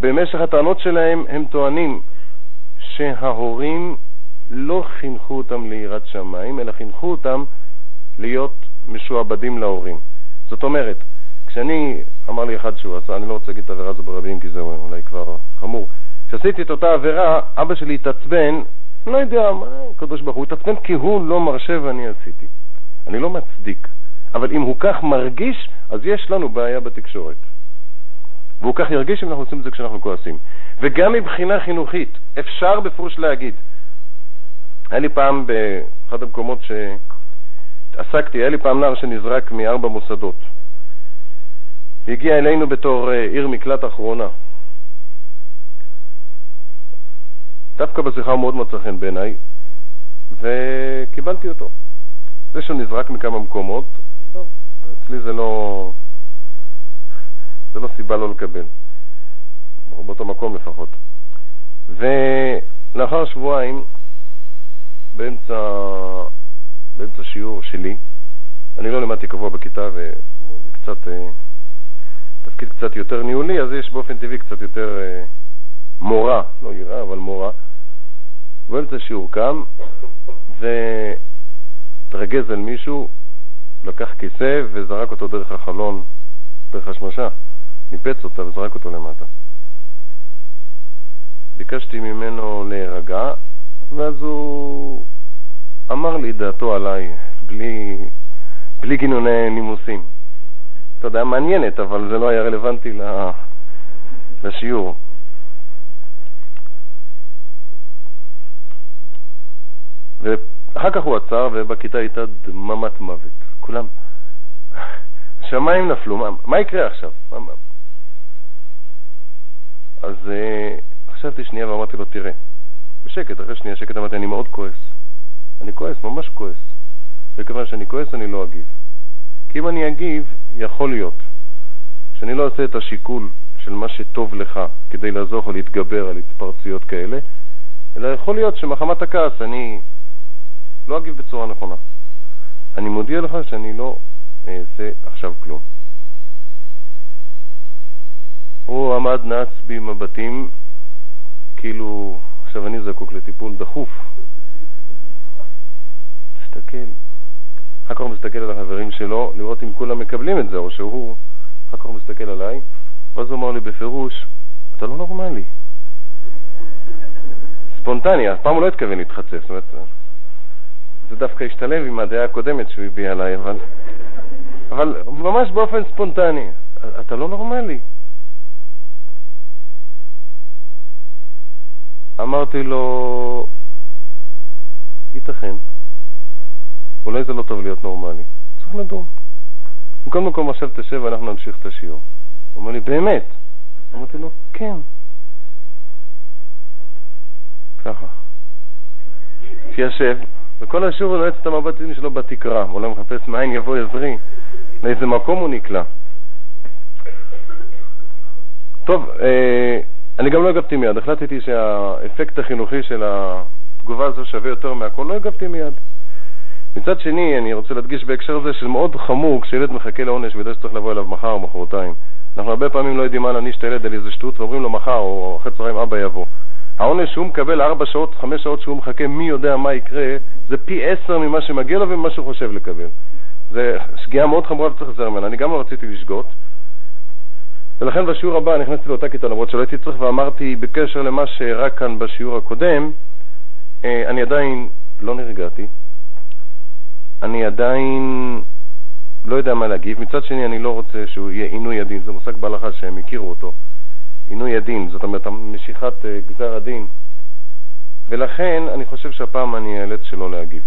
Speaker 1: במשך הטענות שלהם הם טוענים שההורים לא חינכו אותם ליראת שמיים, אלא חינכו אותם להיות משועבדים להורים. זאת אומרת, כשאני, אמר לי אחד שהוא עשה, אני לא רוצה להגיד את העבירה הזו ברבים כי זה אולי כבר חמור, כשעשיתי את אותה עבירה, אבא שלי התעצבן, לא יודע, מה, הקדוש ברוך הוא התעצבן כי הוא לא מרשה ואני עשיתי. אני לא מצדיק, אבל אם הוא כך מרגיש, אז יש לנו בעיה בתקשורת. והוא כך ירגיש אם אנחנו עושים את זה כשאנחנו כועסים. וגם מבחינה חינוכית, אפשר בפירוש להגיד. היה לי פעם באחד המקומות שהתעסקתי, היה לי פעם נער שנזרק מארבע מוסדות. הגיע אלינו בתור אה, עיר מקלט אחרונה. דווקא בשיחה הוא מאוד מצא חן בעיניי, וקיבלתי אותו. זה שהוא נזרק מכמה מקומות, טוב, אצלי זה לא, זה לא סיבה לא לקבל, באותו מקום לפחות. ולאחר שבועיים, באמצע, באמצע שיעור שלי, אני לא לימדתי קבוע בכיתה וקצת, אה, תפקיד קצת יותר ניהולי, אז יש באופן טבעי קצת יותר אה, מורה, לא יראה, אבל מורה. באמצע שיעור קם, ו... התרגז על מישהו, לקח כיסא וזרק אותו דרך החלון, דרך השמשה, ניפץ אותה וזרק אותו למטה. ביקשתי ממנו להירגע, ואז הוא אמר לי דעתו עליי, בלי, בלי גינוני נימוסים. אתה יודע, מעניינת, אבל זה לא היה רלוונטי לשיעור. ואחר כך הוא עצר, ובכיתה הייתה דממת מוות. כולם. השמיים נפלו, מה, מה יקרה עכשיו? מה, אז uh, חשבתי שנייה ואמרתי לו, תראה, בשקט, אחרי שנייה שקט אמרתי, אני מאוד כועס. אני כועס, ממש כועס. וכיוון שאני כועס אני לא אגיב. כי אם אני אגיב, יכול להיות שאני לא אעשה את השיקול של מה שטוב לך כדי לעזור או להתגבר על התפרצויות כאלה, אלא יכול להיות שמחמת הכעס אני לא אגיב בצורה נכונה. אני מודיע לך שאני לא אעשה עכשיו כלום. הוא עמד נץ בי מבטים כאילו עכשיו אני זקוק לטיפול דחוף. תסתכל. אחר כך הוא מסתכל על החברים שלו, לראות אם כולם מקבלים את זה, או שהוא, אחר כך הוא מסתכל עליי, ואז הוא אמר לי בפירוש, אתה לא נורמלי. ספונטני, אף פעם הוא לא התכוון להתחצף, זאת אומרת, זה דווקא השתלב עם הדעה הקודמת שהוא הביע עליי, אבל, אבל ממש באופן ספונטני, אתה לא נורמלי. אמרתי לו, ייתכן, אולי זה לא טוב להיות נורמלי, צריך לדון. מכל מקום עכשיו תשב ואנחנו נמשיך את השיעור. הוא אומר לי, באמת? אמרתי לו, כן. ככה. שישב, וכל השיעור הוא נועץ את המבט שלו בתקרה, אולי מחפש מאין יבוא עזרי, לאיזה מקום הוא נקלע. טוב, אה, אני גם לא הגבתי מיד, החלטתי שהאפקט החינוכי של התגובה הזו שווה יותר מהכל, לא הגבתי מיד. מצד שני, אני רוצה להדגיש בהקשר הזה שמאוד חמור כשילד מחכה לעונש ויודע שצריך לבוא אליו מחר או מחרתיים. אנחנו הרבה פעמים לא יודעים מה להעניש את הילד על איזה שטות ואומרים לו מחר או אחרי צהריים אבא יבוא. העונש שהוא מקבל ארבע שעות, חמש שעות שהוא מחכה, מי יודע מה יקרה, זה פי עשר ממה שמגיע לו וממה שהוא חושב לקבל. זה שגיאה מאוד חמורה וצריך לזהר ממנה. אני גם לא רציתי לשגות, ולכן בשיעור הבא נכנסתי לאותה כיתה למרות שלא הייתי צריך ואמרתי בקשר למה שאירע כאן בשיעור הקודם, אה, אני עדיין לא נרגעתי, אני עדיין לא יודע מה להגיב. מצד שני, אני לא רוצה שהוא יהיה עינוי הדין, זה מושג בהלכה שהם הכירו אותו. עינוי הדין, זאת אומרת, משיכת אה, גזר הדין. ולכן אני חושב שהפעם אני אאלץ שלא להגיב.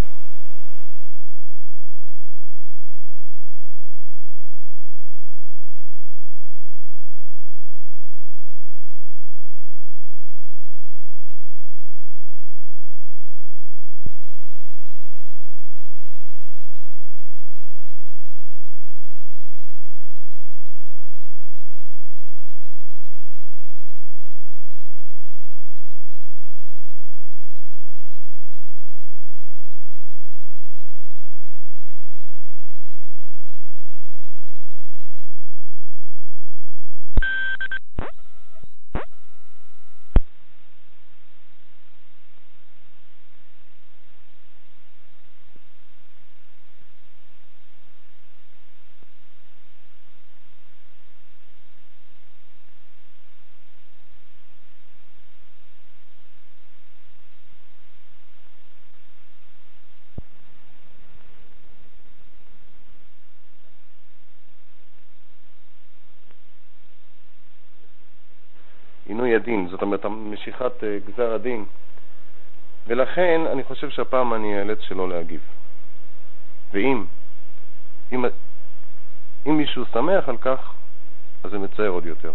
Speaker 1: עינוי הדין, זאת אומרת משיכת אה, גזר הדין, ולכן אני חושב שהפעם אני אאלץ שלא להגיב. ואם אם, אם מישהו שמח על כך, אז זה מצער עוד יותר.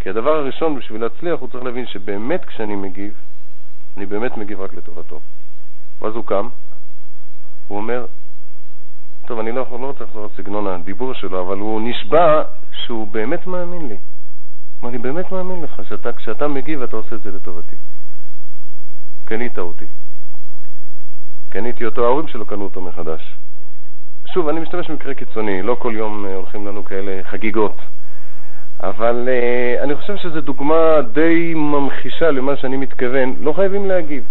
Speaker 1: כי הדבר הראשון בשביל להצליח הוא צריך להבין שבאמת כשאני מגיב, אני באמת מגיב רק לטובתו. ואז הוא קם, הוא אומר, טוב, אני לא, לא רוצה לחזור לסגנון הדיבור שלו, אבל הוא נשבע שהוא באמת מאמין לי. אמר אני באמת מאמין לך שאתה, כשאתה מגיב אתה עושה את זה לטובתי. קנית אותי. קניתי אותו, ההורים שלו קנו אותו מחדש. שוב, אני משתמש במקרה קיצוני, לא כל יום אה, הולכים לנו כאלה חגיגות, אבל uh, אני חושב שזו דוגמה די ממחישה למה שאני מתכוון, לא חייבים להגיב.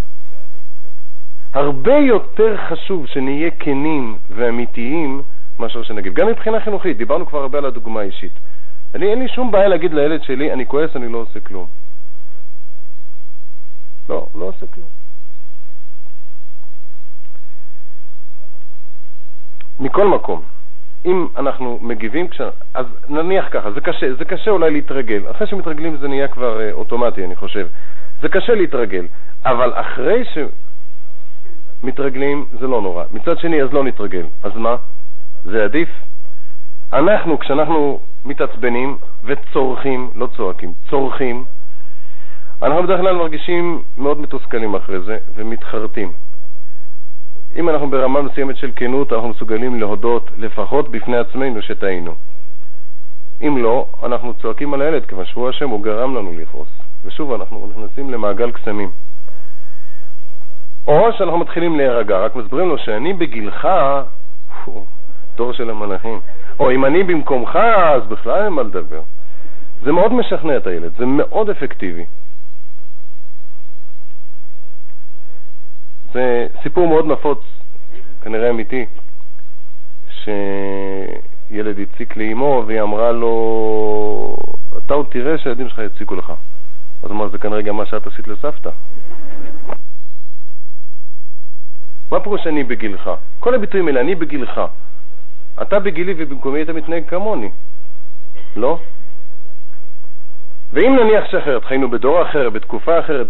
Speaker 1: הרבה יותר חשוב שנהיה כנים ואמיתיים מאשר שנגיב. גם מבחינה חינוכית, דיברנו כבר הרבה על הדוגמה האישית. אני, אין לי שום בעיה להגיד לילד שלי, אני כועס, אני לא עושה כלום. לא, לא עושה כלום. מכל מקום, אם אנחנו מגיבים, כש... אז נניח ככה, זה קשה, זה קשה אולי להתרגל. אחרי שמתרגלים זה נהיה כבר אה, אוטומטי, אני חושב. זה קשה להתרגל, אבל אחרי ש... מתרגלים, זה לא נורא. מצד שני, אז לא נתרגל. אז מה? זה עדיף? אנחנו, כשאנחנו מתעצבנים וצורכים, לא צועקים, צורכים, אנחנו בדרך כלל מרגישים מאוד מתוסכלים אחרי זה ומתחרטים. אם אנחנו ברמה מסוימת של כנות, אנחנו מסוגלים להודות לפחות בפני עצמנו שטעינו. אם לא, אנחנו צועקים על הילד, כיוון שהוא השם, הוא גרם לנו לכעוס. ושוב, אנחנו נכנסים למעגל קסמים. או שאנחנו מתחילים להירגע, רק מסבירים לו שאני בגילך, דור של המלאכים, או אם אני במקומך, אז בכלל אין מה לדבר. זה מאוד משכנע את הילד, זה מאוד אפקטיבי. זה סיפור מאוד נפוץ, כנראה אמיתי, שילד הציק לאמו והיא אמרה לו, אתה עוד תראה שהילדים שלך יציקו לך. אז הוא אמר, זה כנראה גם מה שאת עשית לסבתא. מה פירוש אני בגילך? כל הביטויים האלה, אני בגילך. אתה בגילי ובמקומי היית מתנהג כמוני, לא? ואם נניח שאחרת, חיינו בדור אחר, בתקופה אחרת,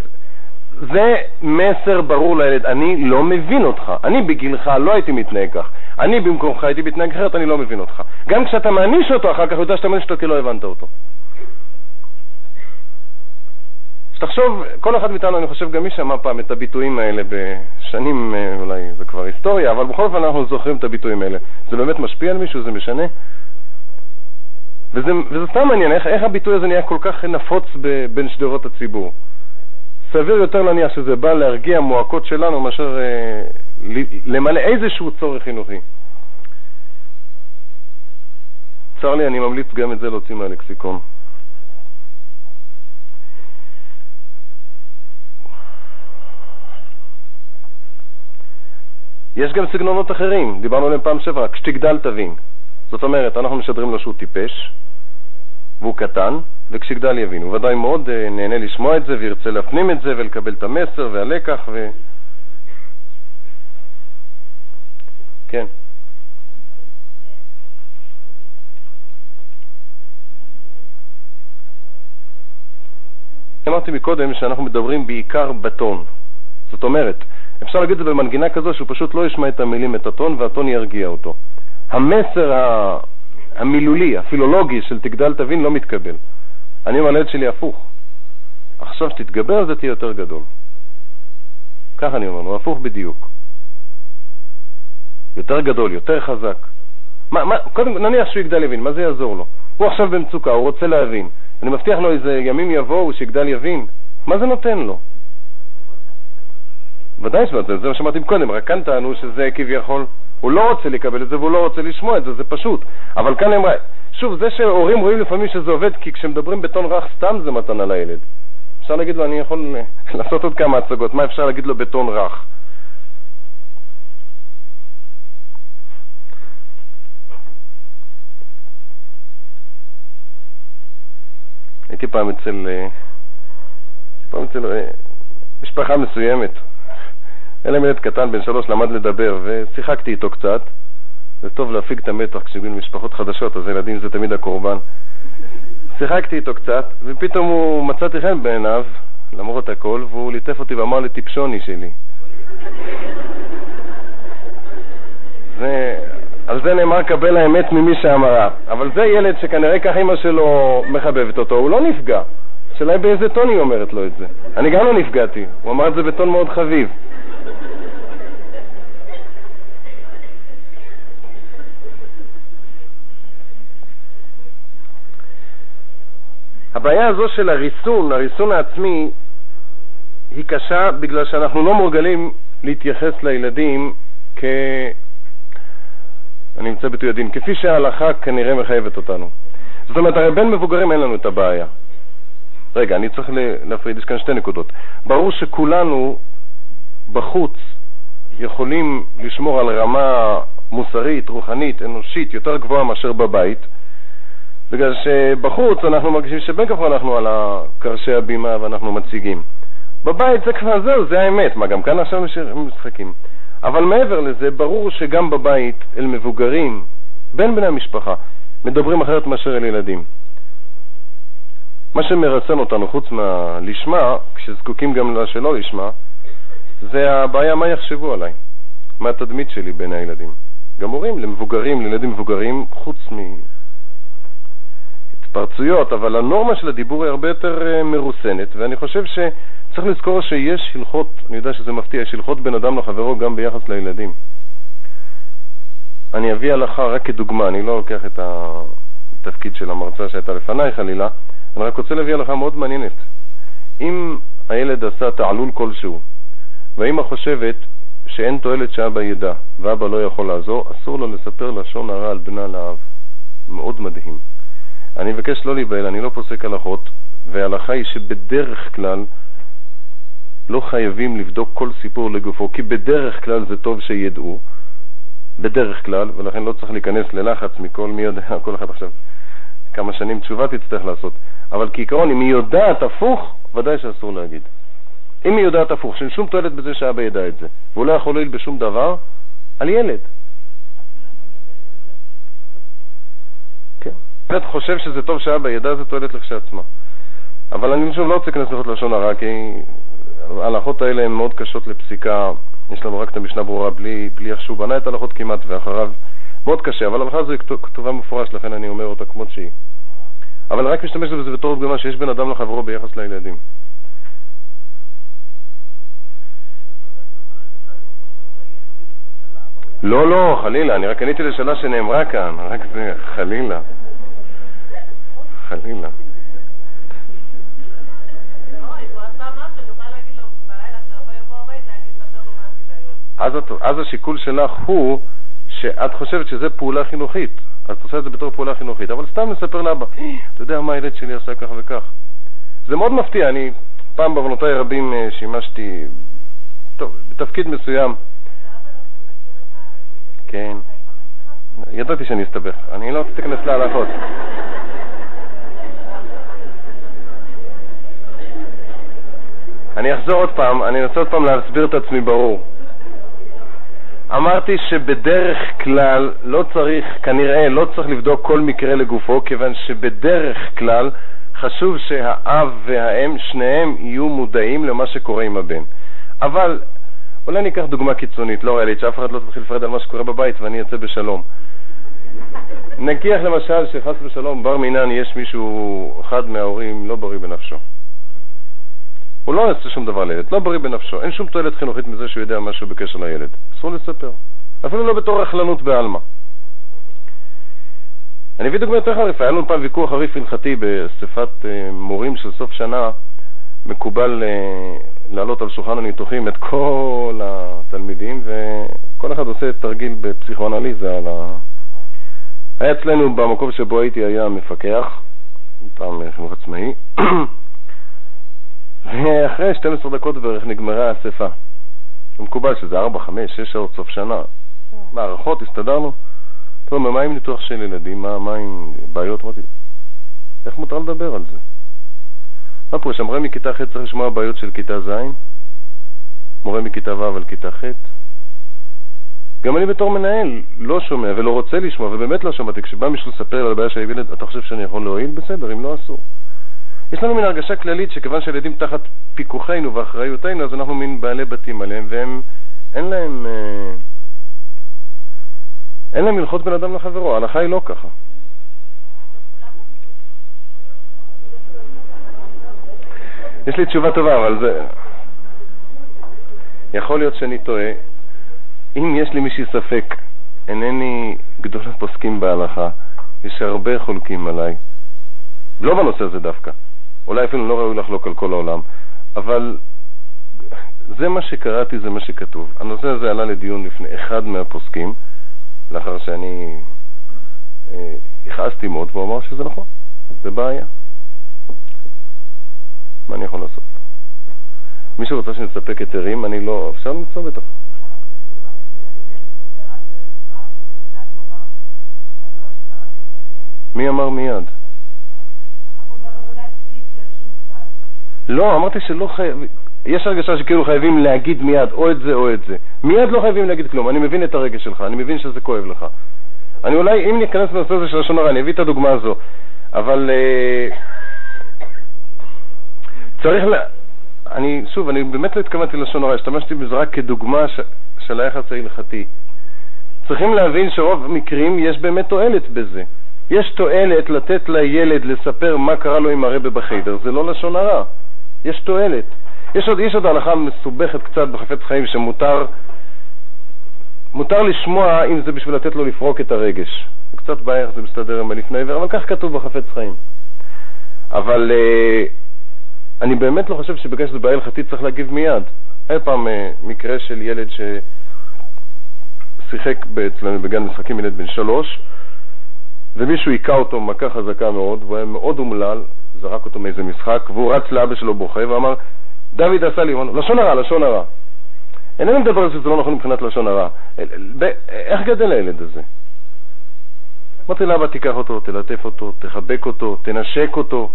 Speaker 1: זה מסר ברור לילד, אני לא מבין אותך. אני בגילך לא הייתי מתנהג כך. אני במקומך הייתי מתנהג אחרת, אני לא מבין אותך. גם כשאתה מעניש אותו אחר כך, הוא יודע שאתה מעניש אותו כי לא הבנת אותו. תחשוב, כל אחד מאיתנו, אני חושב, גם מי שמע פעם את הביטויים האלה בשנים, אה, אולי זה כבר היסטוריה, אבל בכל אופן אנחנו זוכרים את הביטויים האלה. זה באמת משפיע על מישהו? זה משנה? וזה, וזה סתם מעניין, איך, איך הביטוי הזה נהיה כל כך נפוץ ב, בין שדרות הציבור. סביר יותר להניח שזה בא להרגיע מועקות שלנו מאשר אה, למלא איזשהו צורך חינוכי. צר לי, אני ממליץ גם את זה להוציא מהלקסיקון. יש גם סגנונות אחרים, דיברנו עליהם פעם שעברה, כשתגדל תבין. זאת אומרת, אנחנו משדרים לו שהוא טיפש, והוא קטן, וכשיגדל יבין. הוא ודאי מאוד uh, נהנה לשמוע את זה וירצה להפנים את זה ולקבל את המסר והלקח ו... כן. אמרתי מקודם שאנחנו מדברים בעיקר בטון. זאת אומרת, אפשר להגיד את זה במנגינה כזו שהוא פשוט לא ישמע את המילים, את הטון, והטון ירגיע אותו. המסר המילולי, הפילולוגי של תגדל תבין לא מתקבל. אני אומר לילד שלי הפוך. עכשיו שתתגבר זה תהיה יותר גדול. ככה אני אומר לו, הפוך בדיוק. יותר גדול, יותר חזק. מה, מה, קודם נניח שהוא יגדל יבין, מה זה יעזור לו? הוא עכשיו במצוקה, הוא רוצה להבין. אני מבטיח לו איזה ימים יבואו שיגדל יבין. מה זה נותן לו? ודאי שזה, זה מה שאמרתי קודם, רק כאן טענו שזה כביכול, הוא לא רוצה לקבל את זה והוא לא רוצה לשמוע את זה, זה פשוט. אבל כאן הם... שוב, זה שהורים רואים לפעמים שזה עובד, כי כשמדברים בטון רך סתם זה מתנה לילד. אפשר להגיד לו, אני יכול לעשות עוד כמה הצגות, מה אפשר להגיד לו בטון רך? הייתי פעם אצל, אה, פעם אצל אה, משפחה מסוימת, היה להם ילד קטן, בן שלוש, למד לדבר, ושיחקתי איתו קצת. זה טוב להפיג את המתח כשמגיעים משפחות חדשות, אז ילדים זה תמיד הקורבן. שיחקתי איתו קצת, ופתאום הוא מצאתי חן בעיניו, למרות הכל, והוא ליטף אותי ואמר לי, טיפשוני שלי. זה, על זה נאמר קבל האמת ממי שאמרה. אבל זה ילד שכנראה כך אמא שלו מחבבת אותו, הוא לא נפגע. השאלה היא באיזה טון היא אומרת לו את זה. אני גם לא נפגעתי, הוא אמר את זה בטון מאוד חביב. הבעיה הזו של הריסון, הריסון העצמי, היא קשה בגלל שאנחנו לא מורגלים להתייחס לילדים כ... אני אמצא ביטוי עדין, כפי שההלכה כנראה מחייבת אותנו. זאת אומרת, הרי בין מבוגרים אין לנו את הבעיה. רגע, אני צריך להפריד, יש כאן שתי נקודות. ברור שכולנו בחוץ יכולים לשמור על רמה מוסרית, רוחנית, אנושית, יותר גבוהה מאשר בבית, בגלל שבחוץ אנחנו מרגישים שבין ככה אנחנו על קרשי הבימה ואנחנו מציגים. בבית זה כבר זהו, זה האמת. מה, גם כאן עכשיו משחקים. אבל מעבר לזה, ברור שגם בבית, אל מבוגרים, בין בני המשפחה, מדברים אחרת מאשר אל ילדים. מה שמרסן אותנו, חוץ מהלשמה, כשזקוקים גם לשלא לשמה, זה הבעיה מה יחשבו עליי, מה התדמית שלי בין הילדים. גם הורים למבוגרים, לילדים מבוגרים, חוץ מהתפרצויות, אבל הנורמה של הדיבור היא הרבה יותר אה, מרוסנת, ואני חושב שצריך לזכור שיש הלכות, אני יודע שזה מפתיע, יש הלכות בין אדם לחברו גם ביחס לילדים. אני אביא הלכה רק כדוגמה, אני לא לוקח את התפקיד של המרצה שהייתה לפניי חלילה, אני רק רוצה להביא הלכה מאוד מעניינת. אם הילד עשה תעלול כלשהו, והאמא חושבת שאין תועלת שאבא ידע ואבא לא יכול לעזור, אסור לו לספר לשון הרע על בנה לאב. מאוד מדהים. אני מבקש לא להיבהל, אני לא פוסק הלכות, וההלכה היא שבדרך כלל לא חייבים לבדוק כל סיפור לגופו, כי בדרך כלל זה טוב שידעו, בדרך כלל, ולכן לא צריך להיכנס ללחץ מכל מי יודע, כל אחד עכשיו כמה שנים תשובה תצטרך לעשות. אבל כעיקרון, אם היא יודעת הפוך, ודאי שאסור להגיד. אם היא יודעת הפוך, שאין שום תועלת בזה שאבא ידע את זה, והוא לא יכול להועיל בשום דבר, על ילד. ילד חושב שזה טוב שאבא ידע, זה תועלת לכשעצמה. אבל אני שוב לא רוצה להיכנס ללכות לשון הרע, כי ההלכות האלה הן מאוד קשות לפסיקה. יש לנו רק את המשנה ברורה בלי, בלי איך שהוא בנה את ההלכות כמעט, ואחריו מאוד קשה, אבל ההלכה הזו היא כתובה מפורש, לכן אני אומר אותה כמות שהיא. אבל רק משתמש בזה בתור דוגמה שיש בין אדם לחברו ביחס לילדים. לא, לא, חלילה, אני רק עניתי לשאלה שנאמרה כאן, רק זה, חלילה. חלילה. אז, השיקול שלך הוא שאת חושבת שזה פעולה חינוכית, את עושה את זה בתור פעולה חינוכית, אבל סתם לספר לאבא, אתה יודע מה הילד שלי עשה כך וכך. זה מאוד מפתיע, אני פעם בעוונותיי רבים אה, שימשתי, טוב, בתפקיד מסוים. כן. ידעתי שאני אסתבך, אני לא רציתי להיכנס להלכות. אני אחזור עוד פעם, אני אנסה עוד פעם להסביר את עצמי ברור. אמרתי שבדרך כלל לא צריך, כנראה לא צריך לבדוק כל מקרה לגופו, כיוון שבדרך כלל חשוב שהאב והאם, שניהם יהיו מודעים למה שקורה עם הבן. אבל אולי ניקח דוגמה קיצונית, לא ריאלית, שאף אחד לא תתחיל לפרד על מה שקורה בבית ואני אצא בשלום. נגיח למשל שחס ושלום בר מינן יש מישהו, אחד מההורים לא בריא בנפשו. הוא לא יעשה שום דבר לילד, לא בריא בנפשו, אין שום תועלת חינוכית מזה שהוא יודע משהו בקשר לילד. אסור לספר. אפילו לא בתור רכלנות בעלמא. אני אביא דוגמא יותר חריפה, היה לנו פעם ויכוח חריף הלכתי באספת אה, מורים של סוף שנה, מקובל אה, להעלות על שולחן הניתוחים את כל התלמידים, וכל אחד עושה תרגיל בפסיכואנליזה על ה... היה אצלנו במקום שבו הייתי היה מפקח, פעם חינוך עצמאי, ואחרי 12 דקות בערך נגמרה האספה. מקובל שזה 4, 5, 6 שעות סוף שנה. מערכות, הסתדרנו. טוב, מה עם ניתוח של ילדים? מה, מה עם בעיות? אמרתי, איך מותר לדבר על זה? מה פה, שמורה מכיתה ח' צריך לשמוע בעיות של כיתה ז'? מורה מכיתה ו' על כיתה ח'? גם אני בתור מנהל לא שומע ולא רוצה לשמוע, ובאמת לא שמעתי. כשבא מישהו לספר על הבעיה של הילד, אתה חושב שאני יכול להועיל? בסדר, אם לא, אסור. יש לנו מין הרגשה כללית שכיוון שהילדים תחת פיקוחנו ואחריותנו, אז אנחנו מין בעלי בתים עליהם, והם, אין להם, אה, אין להם הלכות בין אדם לחברו, ההלכה היא לא ככה. יש לי תשובה טובה, אבל זה... יכול להיות שאני טועה. אם יש לי מישהי ספק, אינני גדול הפוסקים בהלכה, יש הרבה חולקים עליי. לא בנושא הזה דווקא. אולי אפילו לא ראוי לחלוק על כל העולם, אבל זה מה שקראתי, זה מה שכתוב. הנושא הזה עלה לדיון לפני אחד מהפוסקים, לאחר שאני אה, הכעסתי מאוד, והוא אמר שזה נכון, זה בעיה. מה אני יכול לעשות? מי שרוצה שנספק היתרים, אני לא... אפשר למצוא בטח. מי אמר מיד? לא, אמרתי שלא חייב... יש הרגשה שכאילו חייבים להגיד מיד או את זה או את זה. מיד לא חייבים להגיד כלום, אני מבין את הרגש שלך, אני מבין שזה כואב לך. אני אולי, אם ניכנס לנושא הזה של לשון הרע, אני אביא את הדוגמה הזו, אבל uh, צריך ל... אני, שוב, אני באמת לא התכוונתי ללשון הרע, השתמשתי בזה רק כדוגמה ש, של היחס ההלכתי. צריכים להבין שרוב המקרים יש באמת תועלת בזה. יש תועלת לתת לילד לספר מה קרה לו עם הרבה בחדר, זה לא לשון הרע. יש תועלת. יש עוד, יש עוד הלכה מסובכת קצת בחפץ חיים שמותר מותר לשמוע אם זה בשביל לתת לו לפרוק את הרגש. זה קצת בעיה איך זה מסתדר עם הלפני עבר, אבל כך כתוב בחפץ חיים. אבל uh, אני באמת לא חושב שבגלל שזה בעיה הלכתית צריך להגיב מיד. היה פעם uh, מקרה של ילד ששיחק אצלנו בגן משחקים, ילד בן שלוש, ומישהו היכה אותו מכה חזקה מאוד, והוא היה מאוד אומלל, זרק אותו מאיזה משחק, והוא רץ לאבא שלו בוכה ואמר, דוד עשה לי, לשון הרע, לשון הרע. אינני מדבר על זה שזה לא נכון מבחינת לשון הרע. איך גדל הילד הזה? אמרתי לאבא, תיקח אותו, תלטף אותו, תחבק אותו, תנשק אותו.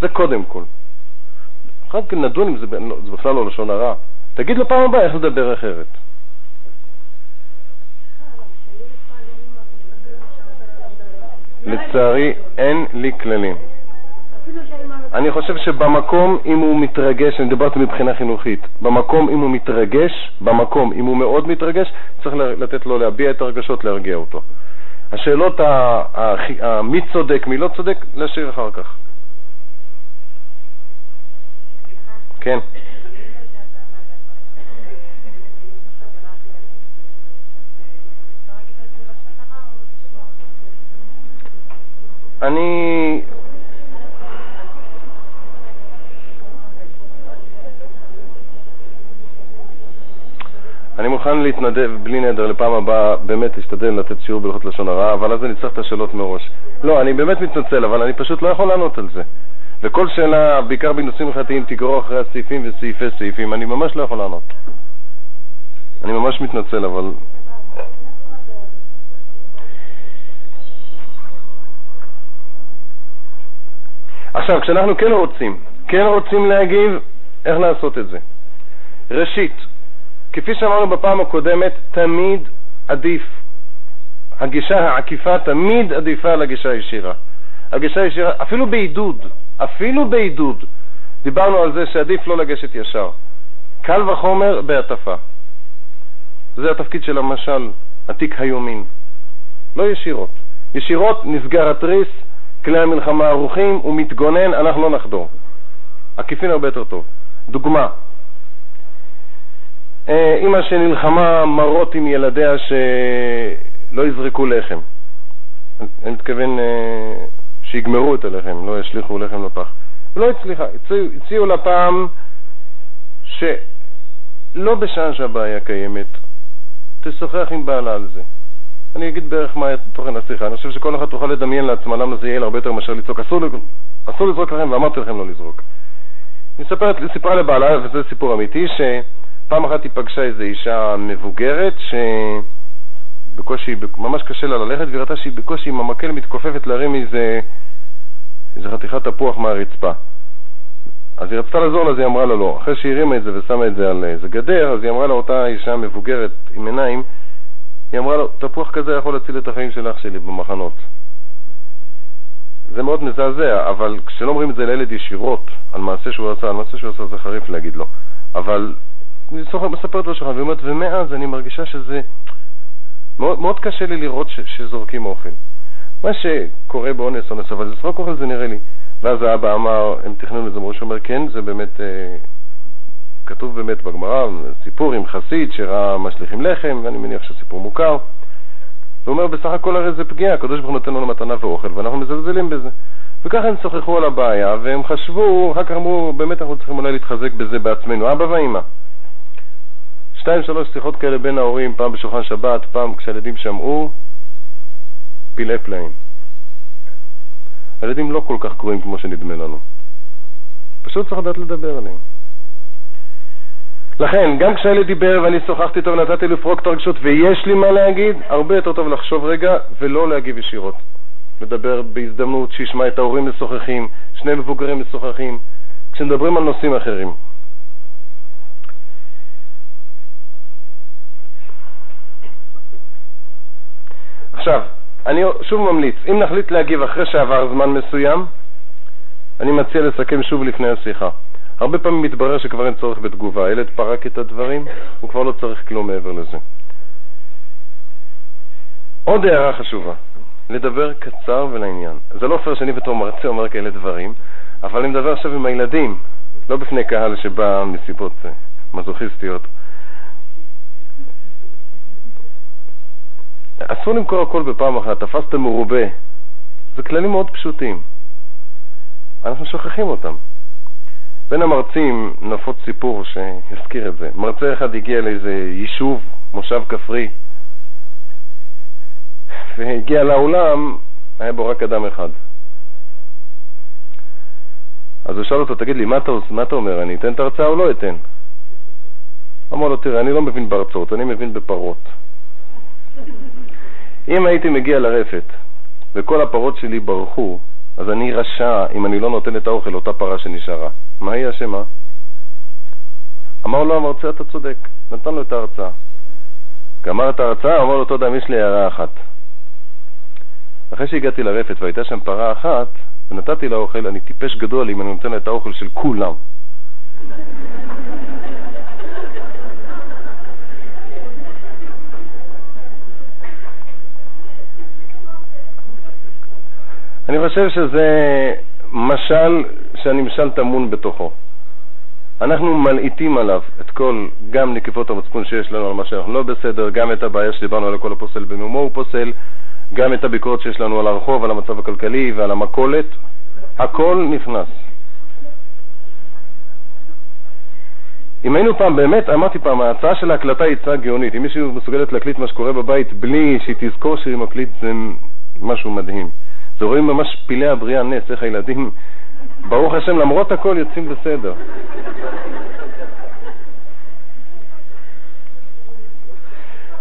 Speaker 1: זה קודם כל. אחר כך נדון אם זה, זה בכלל לא לשון הרע. תגיד לו פעם הבאה איך לדבר אחרת. לצערי אין לי כללים. אני חושב שבמקום, אם הוא מתרגש, אני דיברתי מבחינה חינוכית, במקום אם הוא מתרגש, במקום אם הוא מאוד מתרגש, צריך לתת לו להביע את הרגשות, להרגיע אותו. השאלות מי צודק, מי לא צודק, להשאיר אחר כך. כן. אני אני מוכן להתנדב בלי נדר לפעם הבאה, באמת להשתדל לתת שיעור בהלכות לשון הרע, אבל אז אני צריך את השאלות מראש. לא, אני באמת מתנצל, אבל אני פשוט לא יכול לענות על זה. וכל שאלה, בעיקר בנושאים הלכתיים, תגרור אחרי הסעיפים וסעיפי סעיפים, אני ממש לא יכול לענות. אני ממש מתנצל, אבל... עכשיו, כשאנחנו כן רוצים, כן רוצים להגיב, איך לעשות את זה? ראשית, כפי שאמרנו בפעם הקודמת, תמיד עדיף. הגישה העקיפה תמיד עדיפה על הגישה הישירה. הגישה הישירה, אפילו בעידוד, אפילו בעידוד, דיברנו על זה שעדיף לא לגשת ישר. קל וחומר בהטפה. זה התפקיד של המשל, עתיק היומין. לא ישירות. ישירות נסגר התריס, כלי המלחמה ערוכים, הוא מתגונן, אנחנו לא נחדור. עקיפין הרבה יותר טוב. דוגמה, אה, אימא שנלחמה מרות עם ילדיה שלא יזרקו לחם. אני מתכוון אה, שיגמרו את הלחם, לא ישליכו לחם לפח. לא הצליחה, הציעו, הציעו לה פעם שלא בשעה שהבעיה קיימת, תשוחח עם בעלה על זה. אני אגיד בערך מה תוכן השיחה. אני חושב שכל אחד תוכל לדמיין לעצמה למה זה יהיה הרבה יותר מאשר לצעוק. אסור, לזרוק לכם, ואמרתי לכם לא לזרוק. היא סיפרה לבעלה, וזה סיפור אמיתי, ש... פעם אחת היא פגשה איזו אישה מבוגרת שבקושי, ממש קשה לה ללכת, והיא ראתה שהיא בקושי עם המקל מתכופפת להרים איזה, איזה חתיכת תפוח מהרצפה. אז היא רצתה לעזור לה, אז היא אמרה לה לא. אחרי שהיא הרימה את זה ושמה את זה על איזה גדר, אז היא אמרה לה, אותה אישה מבוגרת עם עיניים, היא אמרה לו, תפוח כזה יכול להציל את החיים של אח שלי במחנות. זה מאוד מזעזע, אבל כשלא אומרים את זה לילד ישירות, על מעשה שהוא עשה, על מעשה שהוא עשה זה חריף להגיד לו, אבל אני מספרת לו שולחן, והיא אומרת, ומאז אני מרגישה שזה... מאוד, מאוד קשה לי לראות ש, שזורקים אוכל. מה שקורה באונס, אונס, אבל לזרוק אוכל זה נראה לי. ואז האבא אמר, הם תכננו את זה מראש, הוא אומר, כן, זה באמת, אה, כתוב באמת בגמרא, סיפור עם חסיד שראה משליכים לחם, ואני מניח שהסיפור מוכר. הוא אומר, בסך הכל הרי זה פגיעה, הקדוש ברוך הוא נותן לנו מתנה ואוכל, ואנחנו מזלזלים בזה. וככה הם שוחחו על הבעיה, והם חשבו, אחר כך אמרו, באמת אנחנו צריכים אולי להתחזק בזה בעצמנו, אבא ואמא. שתיים, שלוש שיחות כאלה בין ההורים, פעם בשולחן שבת, פעם כשהילדים שמעו, פלאי פלאים. הילדים לא כל כך קרואים כמו שנדמה לנו. פשוט צריך לדעת לדבר עליהם. לכן, גם כשהילד דיבר ואני שוחחתי איתו ונתתי לפרוק את הרגשות ויש לי מה להגיד, הרבה יותר טוב לחשוב רגע ולא להגיב ישירות. לדבר בהזדמנות שישמע את ההורים משוחחים, שני מבוגרים משוחחים, כשמדברים על נושאים אחרים. עכשיו, אני שוב ממליץ, אם נחליט להגיב אחרי שעבר זמן מסוים, אני מציע לסכם שוב לפני השיחה. הרבה פעמים מתברר שכבר אין צורך בתגובה. הילד פרק את הדברים, הוא כבר לא צריך כלום מעבר לזה. עוד הערה חשובה, לדבר קצר ולעניין. זה לא פייר שאני בתור מרצה אומר כאלה דברים, אבל אני מדבר עכשיו עם הילדים, לא בפני קהל שבא מסיבות אה, מזוכיסטיות. אסור למכור הכל בפעם אחת, תפסת מרובה. זה כללים מאוד פשוטים. אנחנו שוכחים אותם. בין המרצים נפוץ סיפור שיזכיר את זה. מרצה אחד הגיע לאיזה יישוב, מושב כפרי, והגיע לאולם, היה בו רק אדם אחד. אז הוא שאל אותו, תגיד לי, מה אתה, מה אתה אומר, אני אתן את ההרצאה או לא אתן? אמר לו, תראה, אני לא מבין בהרצאות, אני מבין בפרות. אם הייתי מגיע לרפת וכל הפרות שלי ברחו, אז אני רשע אם אני לא נותן את האוכל לאותה פרה שנשארה. מה היא אשמה? אמר לו המרצה, אתה צודק, נתן לו את ההרצאה. גמר את ההרצאה, אמר לו, תודה, יש לי הערה אחת. אחרי שהגעתי לרפת והייתה שם פרה אחת, ונתתי לה אוכל, אני טיפש גדול אם אני נותן לה את האוכל של כולם. אני חושב שזה משל שהנמשל טמון בתוכו. אנחנו מלעיטים עליו את כל, גם נקיפות המצפון שיש לנו על מה שאנחנו לא בסדר, גם את הבעיה שדיברנו על כל הפוסל במומו הוא פוסל, גם את הביקורת שיש לנו על הרחוב, על המצב הכלכלי ועל המכולת, הכל נכנס. אם היינו פעם, באמת, אמרתי פעם, ההצעה של ההקלטה היא הצעה גאונית. אם מישהו מסוגלת להקליט מה שקורה בבית בלי שהיא תזכור שהיא מקליט, זה משהו מדהים. זה רואים ממש פילי הבריאה נס, איך הילדים, ברוך השם, למרות הכל יוצאים בסדר.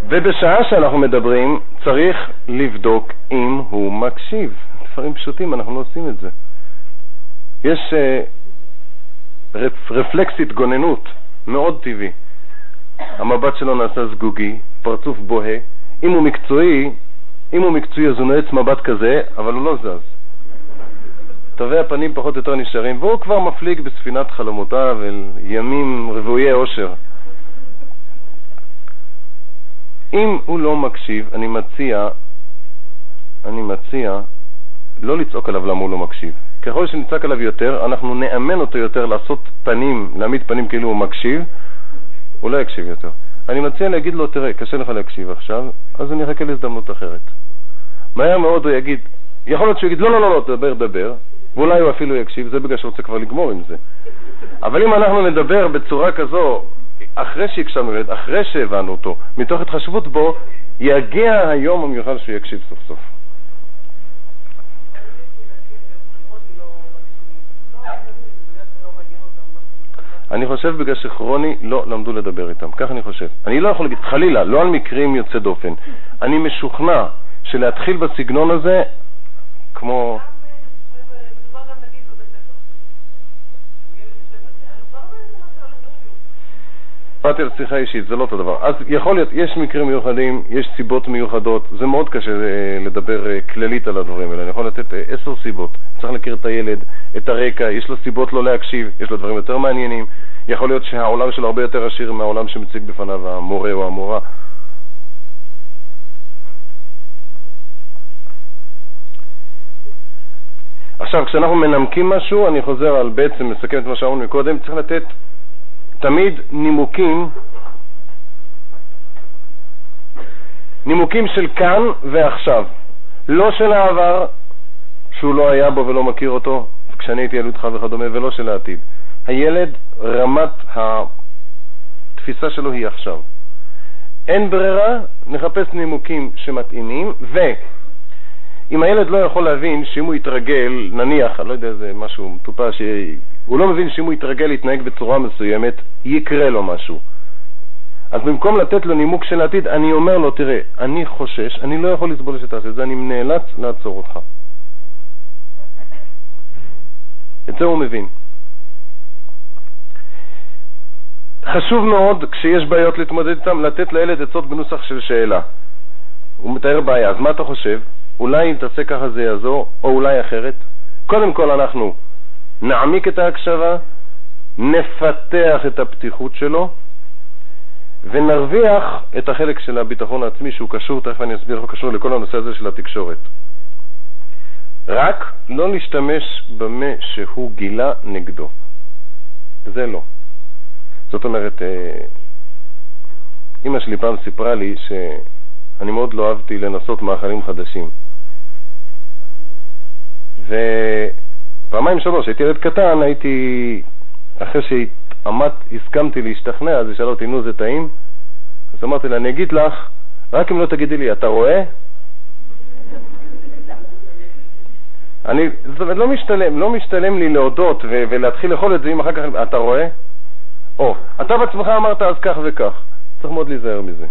Speaker 1: ובשעה שאנחנו מדברים, צריך לבדוק אם הוא מקשיב. דברים פשוטים, אנחנו לא עושים את זה. יש uh, רפ, רפלקס התגוננות מאוד טבעי. המבט שלו נעשה זגוגי, פרצוף בוהה. אם הוא מקצועי, אם הוא מקצועי אז הוא נועץ מבט כזה, אבל הוא לא זז. תווי הפנים פחות או יותר נשארים, והוא כבר מפליג בספינת חלומותיו אל ימים רוויי אושר. אם הוא לא מקשיב, אני מציע, אני מציע לא לצעוק עליו למה הוא לא מקשיב. ככל שנצעק עליו יותר, אנחנו נאמן אותו יותר לעשות פנים, להעמיד פנים כאילו הוא מקשיב, הוא לא יקשיב יותר. אני מציע להגיד לו, תראה, קשה לך להקשיב עכשיו, אז אני אחכה להזדמנות אחרת. מהר מאוד הוא יגיד, יכול להיות שהוא יגיד, לא, לא, לא, לא, דבר, דבר, ואולי הוא אפילו יקשיב, זה בגלל שהוא רוצה כבר לגמור עם זה. אבל אם אנחנו נדבר בצורה כזו, אחרי שהקשבנו אחרי שהבנו אותו, מתוך התחשבות בו, יגיע היום המיוחד שהוא יקשיב סוף סוף. אני חושב בגלל שכרוני לא למדו לדבר איתם, כך אני חושב. אני לא יכול להגיד, חלילה, לא על מקרים יוצא דופן. אני משוכנע שלהתחיל בסגנון הזה, כמו... באתי לשיחה אישית, זה לא אותו דבר. אז יכול להיות, יש מקרים מיוחדים, יש סיבות מיוחדות, זה מאוד קשה אה, לדבר אה, כללית על הדברים האלה, אני יכול לתת אה, עשר סיבות. צריך להכיר את הילד, את הרקע, יש לו סיבות לא להקשיב, יש לו דברים יותר מעניינים, יכול להיות שהעולם שלו הרבה יותר עשיר מהעולם שמציג בפניו המורה או המורה. עכשיו, כשאנחנו מנמקים משהו, אני חוזר על בעצם, מסכם את מה שאמרנו מקודם, צריך לתת תמיד נימוקים, נימוקים של כאן ועכשיו, לא של העבר, שהוא לא היה בו ולא מכיר אותו, כשאני הייתי ילדך וכדומה, ולא של העתיד. הילד, רמת התפיסה שלו היא עכשיו. אין ברירה, נחפש נימוקים שמתאימים, ואם הילד לא יכול להבין שאם הוא יתרגל, נניח, אני לא יודע, זה משהו מטופש, הוא לא מבין שאם הוא יתרגל להתנהג בצורה מסוימת, יקרה לו משהו. אז במקום לתת לו נימוק של העתיד, אני אומר לו, תראה, אני חושש, אני לא יכול לסבול שתעשה את זה, אני נאלץ לעצור אותך. את זה הוא מבין. חשוב מאוד, כשיש בעיות להתמודד איתן, לתת לילד עצות בנוסח של שאלה. הוא מתאר בעיה, אז מה אתה חושב? אולי אם תעשה ככה זה יעזור, או אולי אחרת? קודם כל אנחנו נעמיק את ההקשבה, נפתח את הפתיחות שלו, ונרוויח את החלק של הביטחון העצמי שהוא קשור, תכף אני אסביר איך הוא קשור לכל הנושא הזה של התקשורת. רק לא להשתמש במה שהוא גילה נגדו. זה לא. זאת אומרת, אימא אה, שלי פעם סיפרה לי שאני מאוד לא אהבתי לנסות מאכלים חדשים. ופעמיים שלוש, הייתי ילד קטן, הייתי, אחרי שעמת, הסכמתי להשתכנע, אז היא שאלה אותי, נו, זה טעים? אז אמרתי לה, אני אגיד לך, רק אם לא תגידי לי, אתה רואה? אני, זאת אומרת, לא משתלם, לא משתלם לי להודות ו- ולהתחיל לאכול את זה אם אחר כך, אתה רואה? או, אתה בעצמך אמרת אז כך וכך. צריך מאוד להיזהר מזה.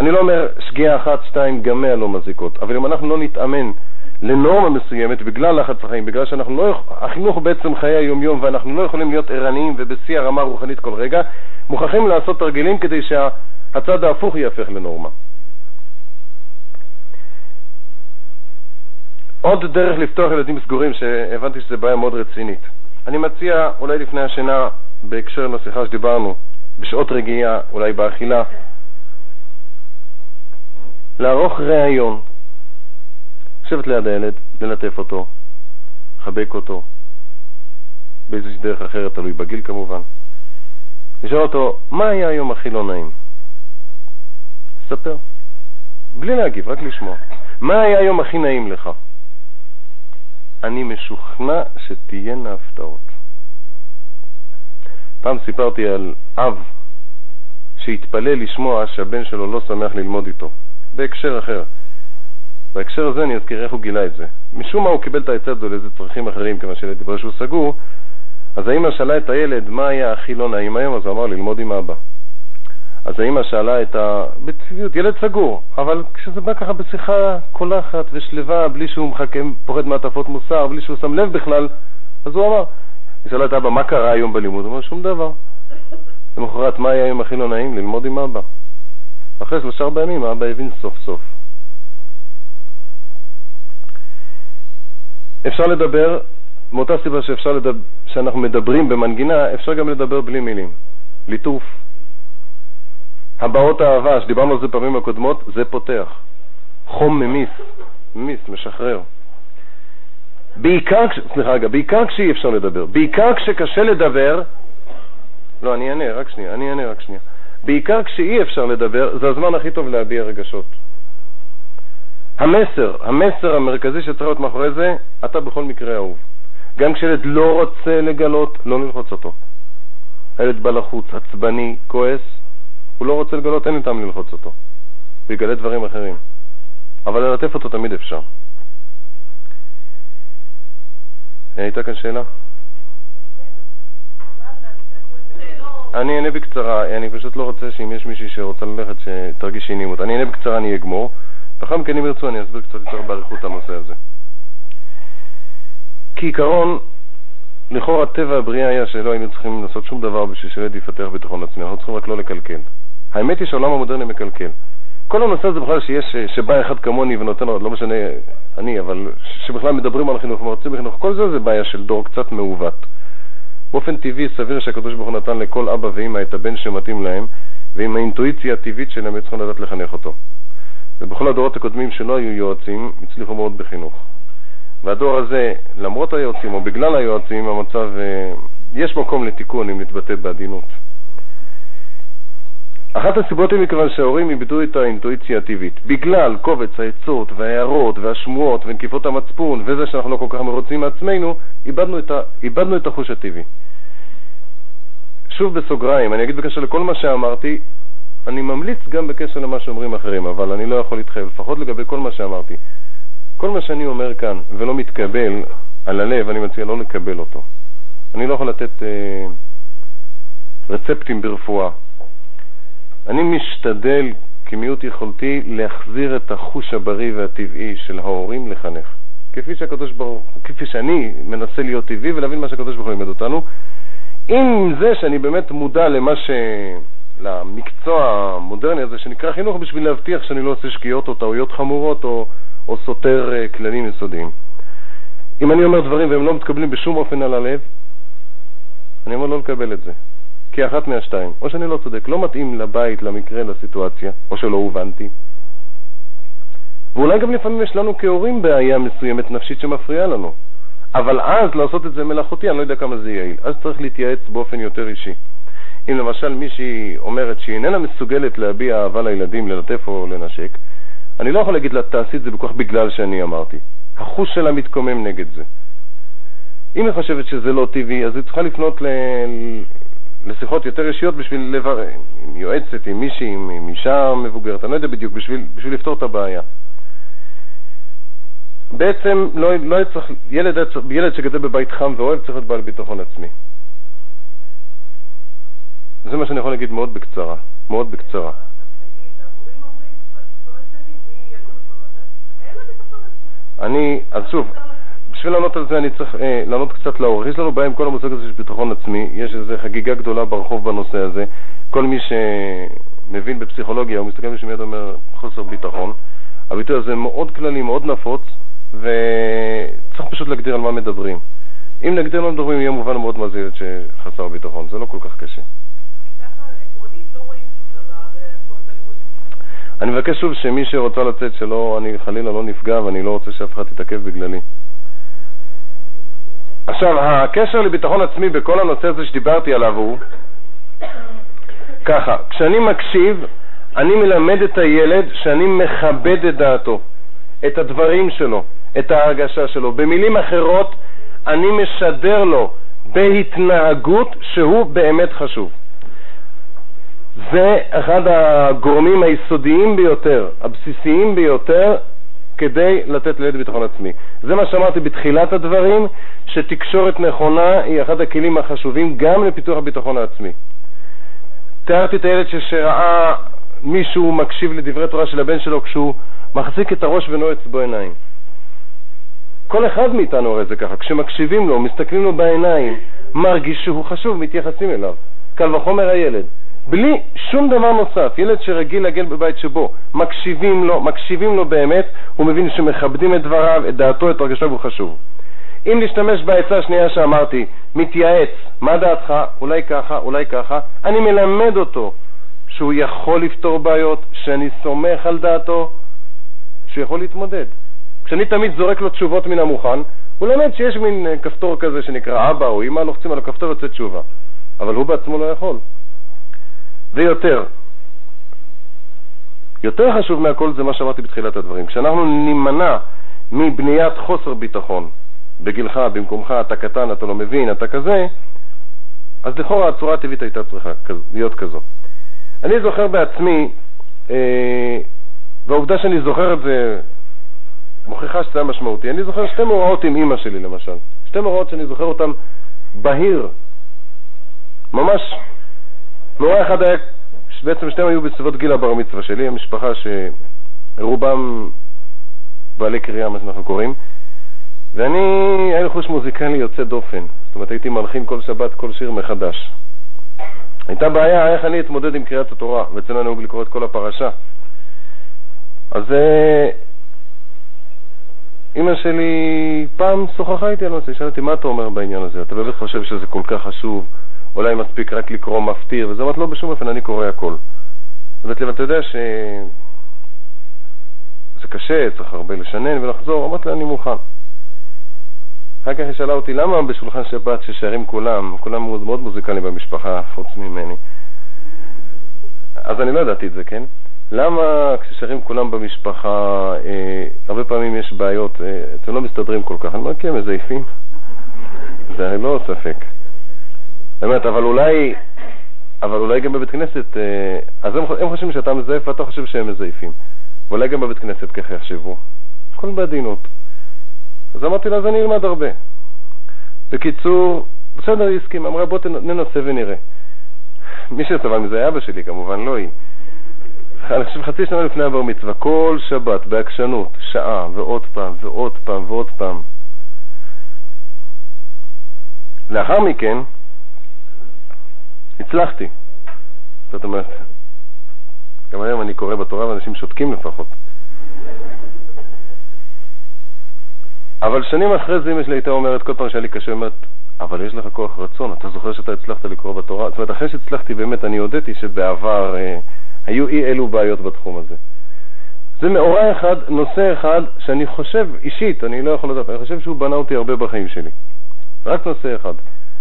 Speaker 1: אני לא אומר שגיאה אחת, שתיים, גם מאה לא מזיקות, אבל אם אנחנו לא נתאמן לנורמה מסוימת בגלל לחץ החיים, בגלל שאנחנו לא, החינוך בעצם חיי היום-יום ואנחנו לא יכולים להיות ערניים ובשיא הרמה הרוחנית כל רגע, מוכרחים לעשות תרגילים כדי שהצד ההפוך ייהפך לנורמה. עוד דרך לפתוח ילדים סגורים, שהבנתי שזו בעיה מאוד רצינית. אני מציע, אולי לפני השינה, בהקשר לשיחה שדיברנו, בשעות רגיעה, אולי באכילה, לערוך ראיון, לשבת ליד הילד, ללטף אותו, לחבק אותו, באיזושהי דרך אחרת, תלוי בגיל כמובן. לשאול אותו, מה היה היום הכי לא נעים? ספר. בלי להגיב, רק לשמוע. מה היה היום הכי נעים לך? אני משוכנע שתהיינה הפתעות. פעם סיפרתי על אב שהתפלל לשמוע שהבן שלו לא שמח ללמוד איתו, בהקשר אחר. בהקשר הזה אני אזכיר איך הוא גילה את זה. משום מה הוא קיבל את העצה הזו לאיזה צרכים אחרים, כיוון שילד דיבר שהוא סגור, אז האמא שאלה את הילד מה היה הכי לא נעים היום, אז הוא אמר ללמוד עם אבא. אז האמא שאלה את ה... בטבעיות, ילד סגור, אבל כשזה בא ככה בשיחה קולחת ושלווה, בלי שהוא מחכה, פוחד מהטפות מוסר, בלי שהוא שם לב בכלל, אז הוא אמר, היא שאלה את אבא, מה קרה היום בלימוד? הוא אמר, שום דבר. למחרת, מה היה היום הכי לא נעים? ללמוד עם אבא. אחרי שלושה ארבעה ימים האבא הבין סוף סוף. אפשר לדבר, מאותה סיבה שאפשר לדבר, שאנחנו מדברים במנגינה, אפשר גם לדבר בלי מילים. ליטוף. הבעות אהבה, שדיברנו על זה פעמים הקודמות, זה פותח. חום ממיס, ממיס, משחרר. בעיקר, סליחה רגע, בעיקר כשאי אפשר לדבר, בעיקר כשקשה לדבר, לא, אני אענה, רק שנייה, אני אענה רק שנייה. בעיקר כשאי אפשר לדבר, זה הזמן הכי טוב להביע רגשות. המסר, המסר המרכזי שצריך להיות מאחורי זה, אתה בכל מקרה אהוב. גם כשילד לא רוצה לגלות, לא ללחוץ אותו. הילד בא לחוץ, עצבני, כועס, הוא לא רוצה לגלות, אין לי טעם ללחוץ אותו. הוא יגלה דברים אחרים. אבל ללטף אותו תמיד אפשר. הייתה כאן שאלה? אני אענה בקצרה, אני פשוט לא רוצה שאם יש מישהי שרוצה ללכת שתרגיש אי אני אענה בקצרה, אני אגמור. לאחר מכן אם ירצו אני אסביר קצת יותר באריכות הנושא הזה. כעיקרון, לכאורה טבע הבריאה היה שלא היינו צריכים לעשות שום דבר בשביל שילד יפתח ביטחון עצמי, אנחנו צריכים רק לא לקלקל. האמת היא שהעולם המודרני מקלקל. כל הנושא הזה בכלל שיש, שבא אחד כמוני ונותן, לא משנה אני, אבל שבכלל מדברים על חינוך ומרצים בחינוך, כל זה זה בעיה של דור קצת מעוות. באופן טבעי סביר שהקדוש ברוך הוא נתן לכל אבא ואמא את הבן שמתאים להם, ועם האינטואיציה הטבעית שלהם צריכים לדעת לחנך אותו. ובכל הדורות הקודמים שלא היו יועצים, הצליחו מאוד בחינוך. והדור הזה, למרות היועצים או בגלל היועצים, המצב, אה, יש מקום לתיקון אם נתבטא בעדינות. אחת הסיבות היא מכיוון שההורים איבדו את האינטואיציה הטבעית. בגלל קובץ העצות וההערות והשמועות ונקיפות המצפון וזה שאנחנו לא כל כך מרוצים מעצמנו, איבדנו את, ה... איבדנו את החוש הטבעי. שוב בסוגריים, אני אגיד בקשר לכל מה שאמרתי, אני ממליץ גם בקשר למה שאומרים אחרים, אבל אני לא יכול להתחייב, לפחות לגבי כל מה שאמרתי. כל מה שאני אומר כאן ולא מתקבל על הלב, אני מציע לא לקבל אותו. אני לא יכול לתת אה, רצפטים ברפואה. אני משתדל כמיעוט יכולתי להחזיר את החוש הבריא והטבעי של ההורים לחנך. כפי שהקדוש ברוך הוא, כפי שאני מנסה להיות טבעי ולהבין מה שהקדוש ברוך הוא לימד אותנו, עם זה שאני באמת מודע למה ש... למקצוע המודרני הזה שנקרא חינוך בשביל להבטיח שאני לא עושה שגיאות או טעויות חמורות או, או סותר uh, כללים יסודיים. אם אני אומר דברים והם לא מתקבלים בשום אופן על הלב, אני אומר לא לקבל את זה. כי אחת מהשתיים, או שאני לא צודק, לא מתאים לבית, למקרה, לסיטואציה, או שלא הובנתי. ואולי גם לפעמים יש לנו כהורים בעיה מסוימת נפשית שמפריעה לנו. אבל אז לעשות את זה מלאכותי, אני לא יודע כמה זה יעיל. אז צריך להתייעץ באופן יותר אישי. אם למשל מישהי אומרת שהיא איננה מסוגלת להביע אהבה לילדים, ללטף או לנשק, אני לא יכול להגיד לה, תעשי את זה בכוח בגלל שאני אמרתי. החוש שלה מתקומם נגד זה. אם היא חושבת שזה לא טבעי, אז היא צריכה לפנות ל... לשיחות יותר אישיות בשביל לברר, עם יועצת, עם מישהי, עם, עם אישה מבוגרת, אני לא יודע בדיוק, בשביל, בשביל לפתור את הבעיה. בעצם לא, לא צריך, ילד, ילד שגדל בבית חם ואוהב צריך להיות בעל ביטחון עצמי. זה מה שאני יכול להגיד מאוד בקצרה, מאוד בקצרה. אני, אז שוב, בשביל לענות על זה אני צריך אה, לענות קצת לאורך. יש לנו בעיה עם כל המושג הזה של ביטחון עצמי, יש איזו חגיגה גדולה ברחוב בנושא הזה. כל מי שמבין בפסיכולוגיה, הוא מסתכל מישהו מיד אומר חוסר ביטחון. הביטוי הזה מאוד כללי, מאוד נפוץ, וצריך פשוט להגדיר על מה מדברים. אם נגדיר על מה מדברים, יהיה מובן מאוד מה זה שחסר ביטחון, זה לא כל כך קשה. אני מבקש שוב שמי שרוצה לצאת, שלא, אני חלילה לא נפגע ואני לא רוצה שאף אחד יתעכב בגללי. עכשיו, הקשר לביטחון עצמי בכל הנושא הזה שדיברתי עליו הוא ככה, כשאני מקשיב, אני מלמד את הילד שאני מכבד את דעתו, את הדברים שלו, את ההרגשה שלו. במילים אחרות, אני משדר לו בהתנהגות שהוא באמת חשוב. זה אחד הגורמים היסודיים ביותר, הבסיסיים ביותר, כדי לתת לילד ביטחון עצמי. זה מה שאמרתי בתחילת הדברים, שתקשורת נכונה היא אחד הכלים החשובים גם לפיתוח הביטחון העצמי. תיארתי את הילד שראה מישהו מקשיב לדברי תורה של הבן שלו כשהוא מחזיק את הראש ונועץ בו עיניים. כל אחד מאיתנו רואה את זה ככה, כשמקשיבים לו, מסתכלים לו בעיניים, מרגיש שהוא חשוב, מתייחסים אליו. קל וחומר הילד. בלי שום דבר נוסף. ילד שרגיל לגל בבית שבו מקשיבים לו, מקשיבים לו באמת, הוא מבין שמכבדים את דבריו, את דעתו, את הרגשיו, הוא חשוב. אם נשתמש בעצה השנייה שאמרתי, מתייעץ, מה דעתך, אולי ככה, אולי ככה, אני מלמד אותו שהוא יכול לפתור בעיות, שאני סומך על דעתו, שהוא יכול להתמודד. כשאני תמיד זורק לו תשובות מן המוכן, הוא למד שיש מין כפתור כזה שנקרא אבא או אמא, לוחצים על הכפתור יוצא תשובה. אבל הוא בעצמו לא יכול. ויותר. יותר חשוב מהכל זה מה שאמרתי בתחילת הדברים. כשאנחנו נימנע מבניית חוסר ביטחון בגילך, במקומך, אתה קטן, אתה לא מבין, אתה כזה, אז לכאורה הצורה הטבעית הייתה צריכה להיות כזו. אני זוכר בעצמי, אה, והעובדה שאני זוכר את זה מוכיחה שזה היה משמעותי. אני זוכר שתי מאורעות עם אימא שלי למשל. שתי מאורעות שאני זוכר אותן בהיר, ממש מאורע אחד היה, בעצם שתיהם היו בסביבות גיל הבר מצווה שלי, המשפחה שרובם בעלי קריאה, מה שאנחנו קוראים, ואני, היה לי חוש מוזיקלי יוצא דופן. זאת אומרת, הייתי מלחין כל שבת כל שיר מחדש. הייתה בעיה איך אני אתמודד עם קריאת התורה, ואצלנו נהוג לקרוא את כל הפרשה. אז אה, אימא שלי פעם שוחחה איתי על הנושא, שאלה אותי, מה אתה אומר בעניין הזה? אתה באמת חושב שזה כל כך חשוב? אולי מספיק רק לקרוא מפטיר, וזה אמרת, לא, בשום אופן, אני קורא הכל. אמרתי לי, אבל אתה יודע שזה קשה, צריך הרבה לשנן ולחזור, אמרתי לה, אני מוכן. אחר כך היא שאלה אותי, למה בשולחן שבת ששרים כולם, כולם מאוד מוזיקליים במשפחה, חוץ ממני? אז אני לא ידעתי את זה, כן? למה כששרים כולם במשפחה, אה, הרבה פעמים יש בעיות, אה, אתם לא מסתדרים כל כך? אני אומר, כן, מזייפים. זה לא ספק. באמת, אבל אולי, אבל אולי גם בבית כנסת, אה, אז הם, הם חושבים שאתה מזייף ואתה חושב שהם מזייפים. ואולי גם בבית כנסת ככה יחשבו. הכל בעדינות. אז אמרתי לה, אז אני אלמד הרבה. בקיצור, בסדר, היא הסכימה, אמרה, בוא ננסה ונראה. מי שסבל מזה היה אבא שלי, כמובן, לא היא. אני חושב חצי שנה לפני הבר מצווה, כל שבת, בעקשנות, שעה, ועוד פעם, ועוד פעם, ועוד פעם. לאחר מכן, הצלחתי. זאת אומרת, גם היום אני קורא בתורה ואנשים שותקים לפחות. אבל שנים אחרי זה אמא שלי הייתה אומרת, כל פעם שהיה לי קשה, אומרת, אבל יש לך כוח רצון, אתה זוכר שאתה הצלחת לקרוא בתורה? זאת אומרת, אחרי שהצלחתי באמת, אני הודיתי שבעבר אה, היו אי אלו בעיות בתחום הזה. זה מאורע אחד, נושא אחד, שאני חושב, אישית, אני לא יכול לדעת, אני חושב שהוא בנה אותי הרבה בחיים שלי. רק נושא אחד.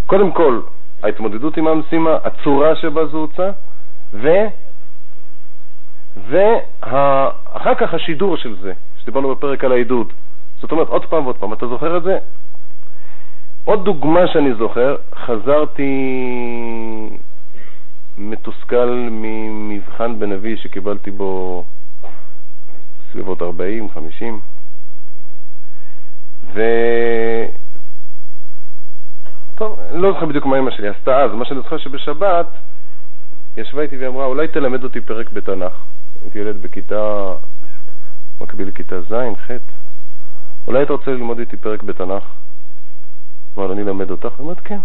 Speaker 1: קודם כל, ההתמודדות עם המשימה, הצורה שבה זה הוצא, ו... ואחר כך השידור של זה, שדיברנו בפרק על העידוד. זאת אומרת, עוד פעם ועוד פעם, אתה זוכר את זה? עוד דוגמה שאני זוכר, חזרתי מתוסכל ממבחן בנביא שקיבלתי בו סביבות 40, 50, ו... טוב, אני לא זוכר בדיוק מה אמא שלי עשתה אז, מה שאני זוכר שבשבת ישבה איתי ואמרה, אולי תלמד אותי פרק בתנ"ך. הייתי ילד בכיתה, מקביל לכיתה ז', ח', אולי אתה רוצה ללמוד איתי פרק בתנ"ך? אמר, אני אלמד אותך? היא אומרת, כן.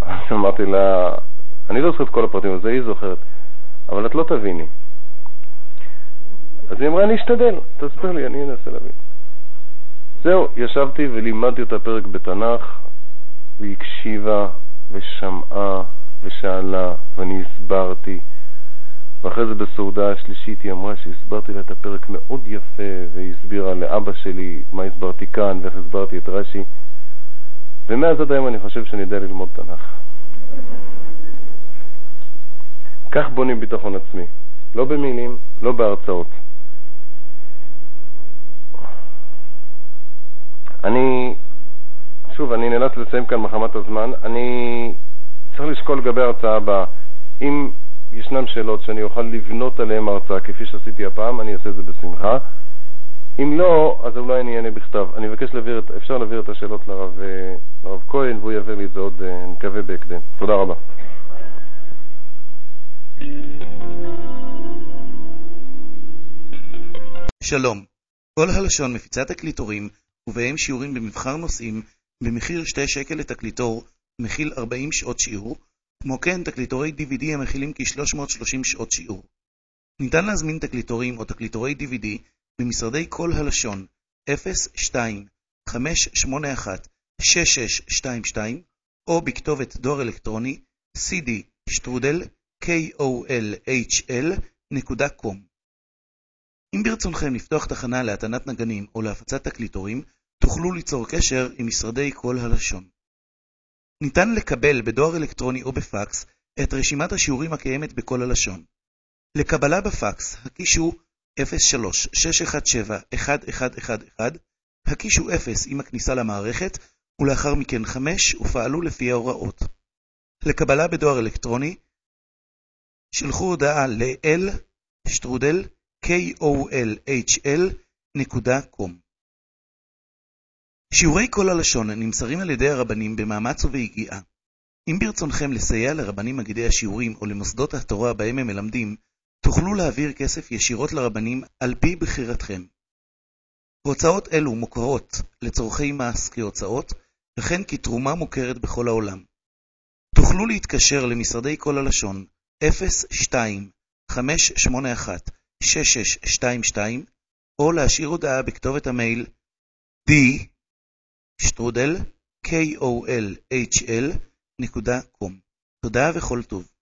Speaker 1: אז אמרתי לה, אני לא זוכר את כל הפרטים, אבל זה היא זוכרת, אבל את לא תביני. אז היא אמרה, אני אשתדל, תסביר לי, אני אנסה להבין. זהו, ישבתי ולימדתי אותה פרק בתנ"ך, והיא הקשיבה ושמעה ושאלה, ואני הסברתי. ואחרי זה בסעודה השלישית היא אמרה שהסברתי לה את הפרק מאוד יפה, והיא הסבירה לאבא שלי מה הסברתי כאן ואיך הסברתי את רש"י. ומאז עד היום אני חושב שאני יודע ללמוד תנ"ך. כך בונים ביטחון עצמי, לא במילים, לא בהרצאות. אני, שוב, אני נאלץ לסיים כאן מחמת הזמן. אני צריך לשקול לגבי ההרצאה הבאה. אם ישנן שאלות שאני אוכל לבנות עליהן הרצאה כפי שעשיתי הפעם, אני אעשה את זה בשמחה. אם לא, אז אולי אני אענה בכתב. אני מבקש להעביר אפשר להעביר את השאלות לרב, אה, לרב כהן, והוא יעביר לי את זה עוד, אה, אני מקווה, בהקדם. תודה רבה.
Speaker 3: שלום. כל הלשון מפיצה תקליטורים, ובהם שיעורים במבחר נושאים, במחיר 2 שקל לתקליטור, מכיל 40 שעות שיעור, כמו כן תקליטורי DVD המכילים כ-330 שעות שיעור. ניתן להזמין תקליטורים או תקליטורי DVD במשרדי כל הלשון 02-581-6622 או בכתובת דואר אלקטרוני cd שטרודל kolhl.com. אם ברצונכם לפתוח תחנה להטענת נגנים או להפצת תקליטורים, תוכלו ליצור קשר עם משרדי כל הלשון. ניתן לקבל בדואר אלקטרוני או בפקס את רשימת השיעורים הקיימת בכל הלשון. לקבלה בפקס, הקישו 03-617-1111, הקישו 0 עם הכניסה למערכת, ולאחר מכן 5 ופעלו לפי ההוראות. לקבלה בדואר אלקטרוני, שלחו הודעה ל-l שטרודל kolhl.com שיעורי כל הלשון נמסרים על ידי הרבנים במאמץ וביגיעה. אם ברצונכם לסייע לרבנים מגידי השיעורים או למוסדות התורה בהם הם מלמדים, תוכלו להעביר כסף ישירות לרבנים על פי בחירתכם. הוצאות אלו מוכרות לצורכי מס כהוצאות, וכן כתרומה מוכרת בכל העולם. תוכלו להתקשר למשרדי כל הלשון 02-581-6622 או להשאיר הודעה בכתובת המייל d שטרודל kolhl.com. תודה וכל טוב.